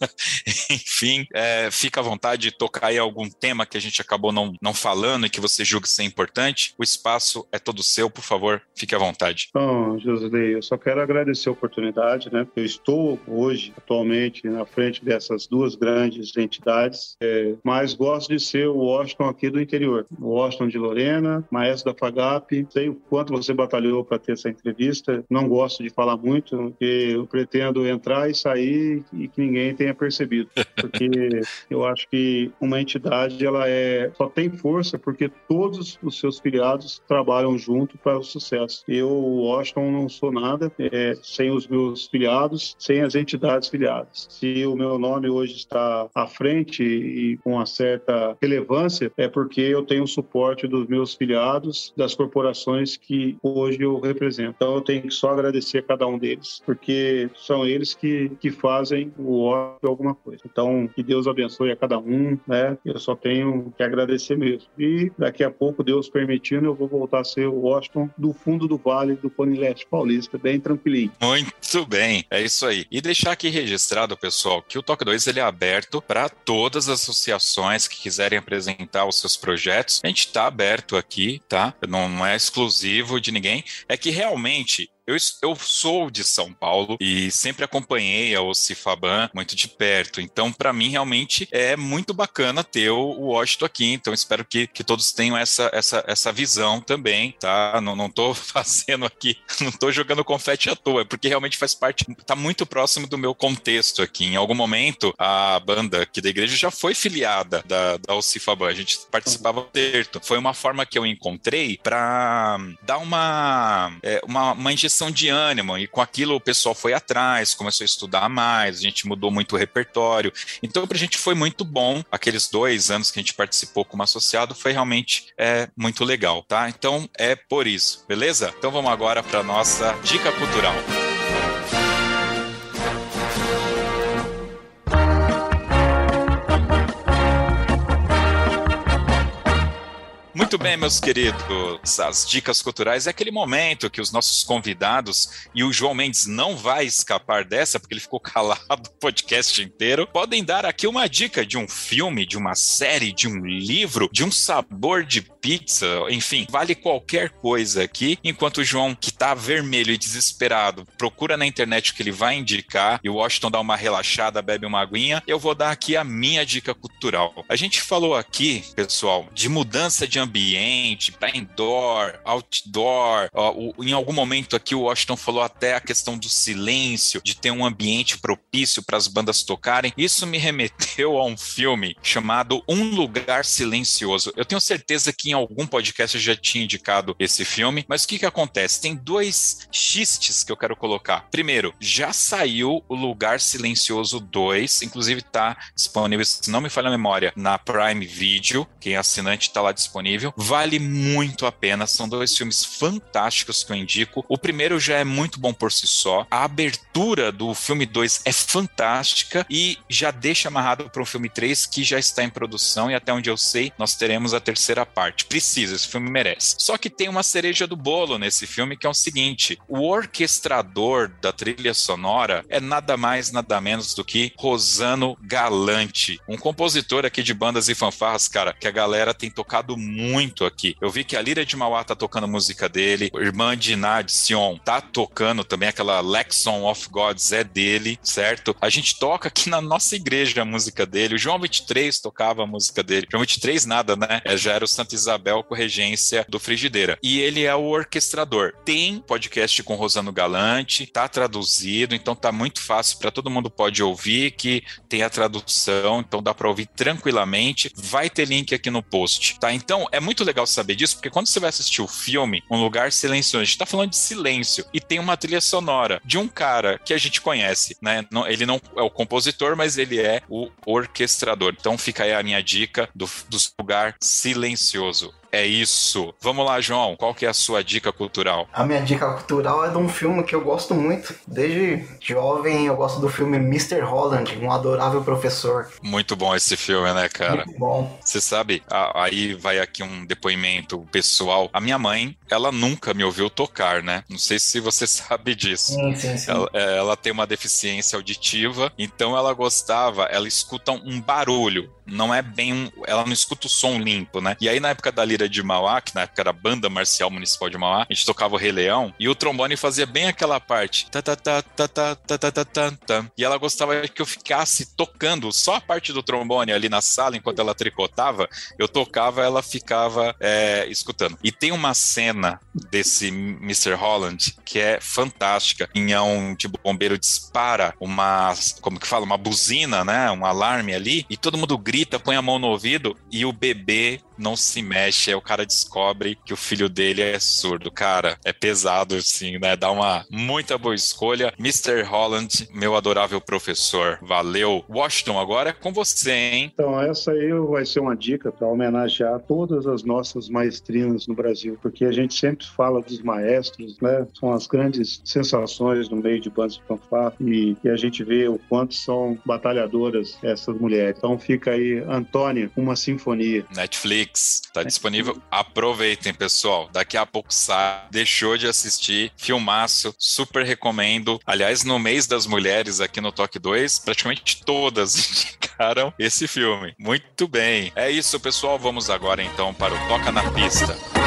Speaker 1: enfim, é, fica à vontade de tocar aí algum tema que a gente acabou não, não falando e que você julgue ser importante. O espaço é todo seu, por favor, fique à vontade.
Speaker 3: Bom, Josley, eu só quero agradecer a oportunidade, né? Eu estou hoje, atualmente, na frente dessas duas grandes entidades, é, mas gosto de ser o Washington aqui do interior, o Washington de Lorena, maestro da FAGAP. Sei o quanto você batalhou para ter essa entrevista. Não gosto de falar muito, porque eu pretendo entrar e sair e que ninguém tenha percebido. Porque eu acho que uma entidade ela é só tem força porque todos os seus filiados trabalham junto para o sucesso. Eu, Washington, não sou nada é, sem os meus filiados, sem as entidades filiadas. Se o meu nome hoje está à frente e com uma certa relevância, é porque eu tenho suporte dos meus filiados, das corporações que hoje eu represento. Então eu tenho que só agradecer a cada um deles, porque são eles que, que fazem o óbvio alguma coisa. Então, que Deus abençoe a cada um, né? Eu só tenho que agradecer mesmo. E daqui a pouco, Deus permitindo, eu vou voltar a ser o Washington do fundo do vale do Pony Leste Paulista, bem tranquilinho.
Speaker 1: Muito bem, é isso aí. E deixar aqui registrado, pessoal, que o Toque 2 ele é aberto para todas as associações que quiserem apresentar os seus projetos. A gente está aberto aqui, tá? Não é exclusivo de ninguém. É que realmente eu, eu sou de São Paulo e sempre acompanhei a Ocifaban muito de perto. Então, para mim, realmente é muito bacana ter o, o Washington aqui. Então, espero que, que todos tenham essa, essa, essa visão também, tá? Não, não tô fazendo aqui, não tô jogando confete à toa, é porque realmente faz parte, tá muito próximo do meu contexto aqui. Em algum momento, a banda aqui da igreja já foi filiada da, da Ocifaban. A gente participava perto. Foi uma forma que eu encontrei para dar uma, é, uma, uma injeção de ânimo, e com aquilo o pessoal foi atrás, começou a estudar mais, a gente mudou muito o repertório. Então, para a gente foi muito bom. Aqueles dois anos que a gente participou como associado foi realmente é, muito legal, tá? Então, é por isso, beleza? Então, vamos agora para nossa dica cultural. Muito bem, meus queridos, as dicas culturais é aquele momento que os nossos convidados, e o João Mendes não vai escapar dessa, porque ele ficou calado o podcast inteiro, podem dar aqui uma dica de um filme, de uma série, de um livro, de um sabor de pizza, enfim, vale qualquer coisa aqui, enquanto o João, que tá vermelho e desesperado, procura na internet o que ele vai indicar, e o Washington dá uma relaxada, bebe uma aguinha, eu vou dar aqui a minha dica cultural. A gente falou aqui, pessoal, de mudança de ambiente, para indoor, outdoor. O, em algum momento aqui o Washington falou até a questão do silêncio, de ter um ambiente propício para as bandas tocarem. Isso me remeteu a um filme chamado Um Lugar Silencioso. Eu tenho certeza que em algum podcast eu já tinha indicado esse filme, mas o que que acontece? Tem dois xistes que eu quero colocar. Primeiro, já saiu o Lugar Silencioso 2, inclusive está disponível, se não me falha a memória, na Prime Video. Quem é assinante está lá disponível Vale muito a pena. São dois filmes fantásticos que eu indico. O primeiro já é muito bom por si só. A abertura do filme 2 é fantástica e já deixa amarrado para o filme 3 que já está em produção e até onde eu sei, nós teremos a terceira parte. Precisa, esse filme merece. Só que tem uma cereja do bolo nesse filme que é o seguinte: o orquestrador da trilha sonora é nada mais, nada menos do que Rosano Galante, um compositor aqui de bandas e fanfarras, cara, que a galera tem tocado muito muito aqui. Eu vi que a Lira de Mauá tá tocando música dele, irmã de Nad Sion tá tocando também, aquela Lexon of Gods é dele, certo? A gente toca aqui na nossa igreja a música dele. O João 23 tocava a música dele. João 23 nada, né? É, já era o Santa Isabel com regência do Frigideira. E ele é o orquestrador. Tem podcast com Rosano Galante, tá traduzido, então tá muito fácil para todo mundo pode ouvir que tem a tradução, então dá para ouvir tranquilamente. Vai ter link aqui no post, tá? Então é muito legal saber disso, porque quando você vai assistir o filme, Um Lugar Silencioso, a gente tá falando de silêncio e tem uma trilha sonora de um cara que a gente conhece, né? ele não é o compositor, mas ele é o orquestrador. Então fica aí a minha dica do, do lugar silencioso. É isso. Vamos lá, João. Qual que é a sua dica cultural?
Speaker 2: A minha dica cultural é de um filme que eu gosto muito. Desde jovem eu gosto do filme Mr. Holland, um adorável professor.
Speaker 1: Muito bom esse filme, né, cara?
Speaker 2: Muito bom.
Speaker 1: Você sabe, aí vai aqui um depoimento pessoal. A minha mãe, ela nunca me ouviu tocar, né? Não sei se você sabe disso.
Speaker 2: Sim, sim, sim.
Speaker 1: Ela, é, ela tem uma deficiência auditiva, então ela gostava, ela escuta um barulho não é bem um, ela não escuta o som limpo, né? E aí na época da Lira de Mauá, que na época era Banda Marcial Municipal de Mauá, a gente tocava o Rei Leão e o trombone fazia bem aquela parte. E ela gostava que eu ficasse tocando só a parte do trombone ali na sala enquanto ela tricotava, eu tocava, ela ficava é, escutando. E tem uma cena desse Mr. Holland que é fantástica. Em um tipo bombeiro dispara uma, como que fala, uma buzina, né? Um alarme ali e todo mundo grita grita, põe a mão no ouvido e o bebê não se mexe. Aí o cara descobre que o filho dele é surdo. Cara, é pesado, assim, né? Dá uma muita boa escolha. Mr. Holland, meu adorável professor. Valeu. Washington, agora é com você, hein?
Speaker 3: Então, essa aí vai ser uma dica para homenagear todas as nossas maestrinas no Brasil, porque a gente sempre fala dos maestros, né? São as grandes sensações no meio de bandas de fanfarra e, e a gente vê o quanto são batalhadoras essas mulheres. Então fica aí Antônia, uma sinfonia.
Speaker 1: Netflix, tá disponível. Aproveitem, pessoal. Daqui a pouco sai. Deixou de assistir. Filmaço, super recomendo. Aliás, no mês das mulheres aqui no Toque 2, praticamente todas indicaram esse filme. Muito bem. É isso, pessoal. Vamos agora então para o Toca na Pista.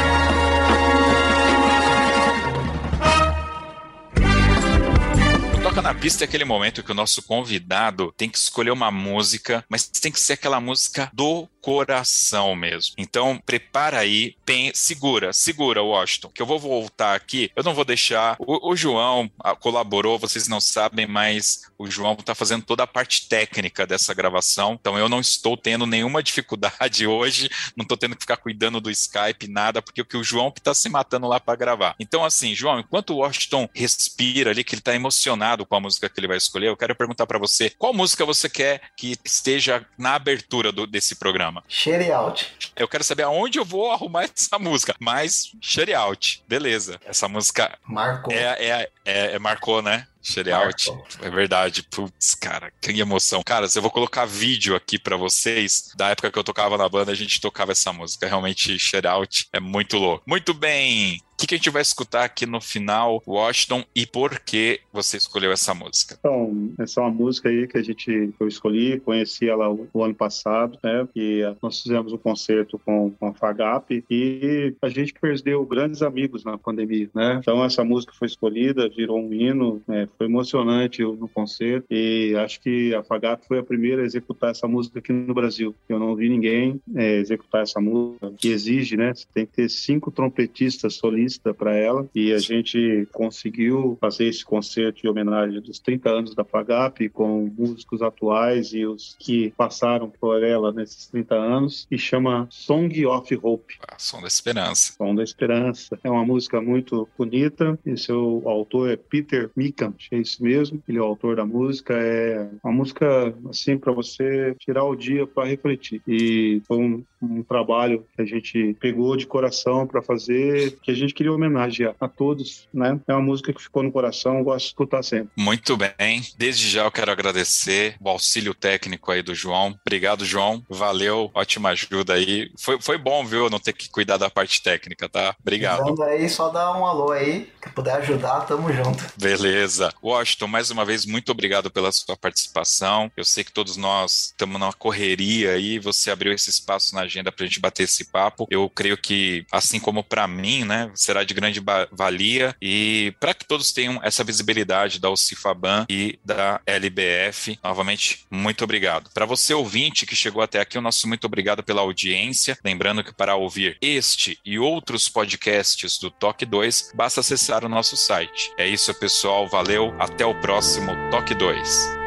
Speaker 1: Toca na pista é aquele momento que o nosso convidado tem que escolher uma música, mas tem que ser aquela música do coração mesmo. Então, prepara aí, pen... segura, segura, Washington, que eu vou voltar aqui. Eu não vou deixar. O, o João ah, colaborou, vocês não sabem, mas o João está fazendo toda a parte técnica dessa gravação. Então, eu não estou tendo nenhuma dificuldade hoje, não estou tendo que ficar cuidando do Skype, nada, porque o que o João está se matando lá para gravar. Então, assim, João, enquanto o Washington respira ali, que ele está emocionado com a música que ele vai escolher, eu quero perguntar para você qual música você quer que esteja na abertura do, desse programa.
Speaker 2: Share Out.
Speaker 1: Eu quero saber aonde eu vou arrumar essa música. Mas Share Out, beleza. Essa música.
Speaker 2: Marcou.
Speaker 1: É, é, é, é marcou, né? Share Out. É verdade. Putz, cara, que emoção. Cara, eu vou colocar vídeo aqui para vocês, da época que eu tocava na banda, a gente tocava essa música. Realmente, Share Out é muito louco. Muito bem. Que, que, a gente vai escutar aqui no final, Washington, e por que você escolheu essa música?
Speaker 3: Então, essa é uma música aí que a gente eu escolhi, conheci ela o, o ano passado, né? E nós fizemos um concerto com, com a Fagap e a gente perdeu grandes amigos na pandemia, né? Então essa música foi escolhida, virou um hino, né? foi emocionante no concerto e acho que a Fagap foi a primeira a executar essa música aqui no Brasil. Eu não vi ninguém é, executar essa música que exige, né? Você tem que ter cinco trompetistas solistas para ela e a gente conseguiu fazer esse concerto de homenagem dos 30 anos da FAGAP com músicos atuais e os que passaram por ela nesses 30 anos e chama Song of Hope.
Speaker 1: Ah, Som da Esperança.
Speaker 3: Som da Esperança. É uma música muito bonita e seu autor é Peter Mikan, é isso mesmo. Ele é o autor da música. É uma música assim para você tirar o dia para refletir. E foi um, um trabalho que a gente pegou de coração para fazer, que a gente queria homenagear a todos, né? É uma música que ficou no coração, gosto de escutar sempre.
Speaker 1: Muito bem. Desde já eu quero agradecer o auxílio técnico aí do João. Obrigado, João. Valeu, ótima ajuda aí. Foi, foi bom, viu, não ter que cuidar da parte técnica, tá? Obrigado.
Speaker 2: Então aí, só dá um alô aí, que puder ajudar, tamo junto.
Speaker 1: Beleza. Washington, mais uma vez, muito obrigado pela sua participação. Eu sei que todos nós estamos numa correria aí, você abriu esse espaço na agenda pra gente bater esse papo. Eu creio que, assim como para mim, né, será de grande valia e para que todos tenham essa visibilidade da UCIFABAN e da LBF. Novamente, muito obrigado. Para você ouvinte que chegou até aqui, o nosso muito obrigado pela audiência. Lembrando que para ouvir este e outros podcasts do Toque 2, basta acessar o nosso site. É isso, pessoal. Valeu. Até o próximo Toque 2.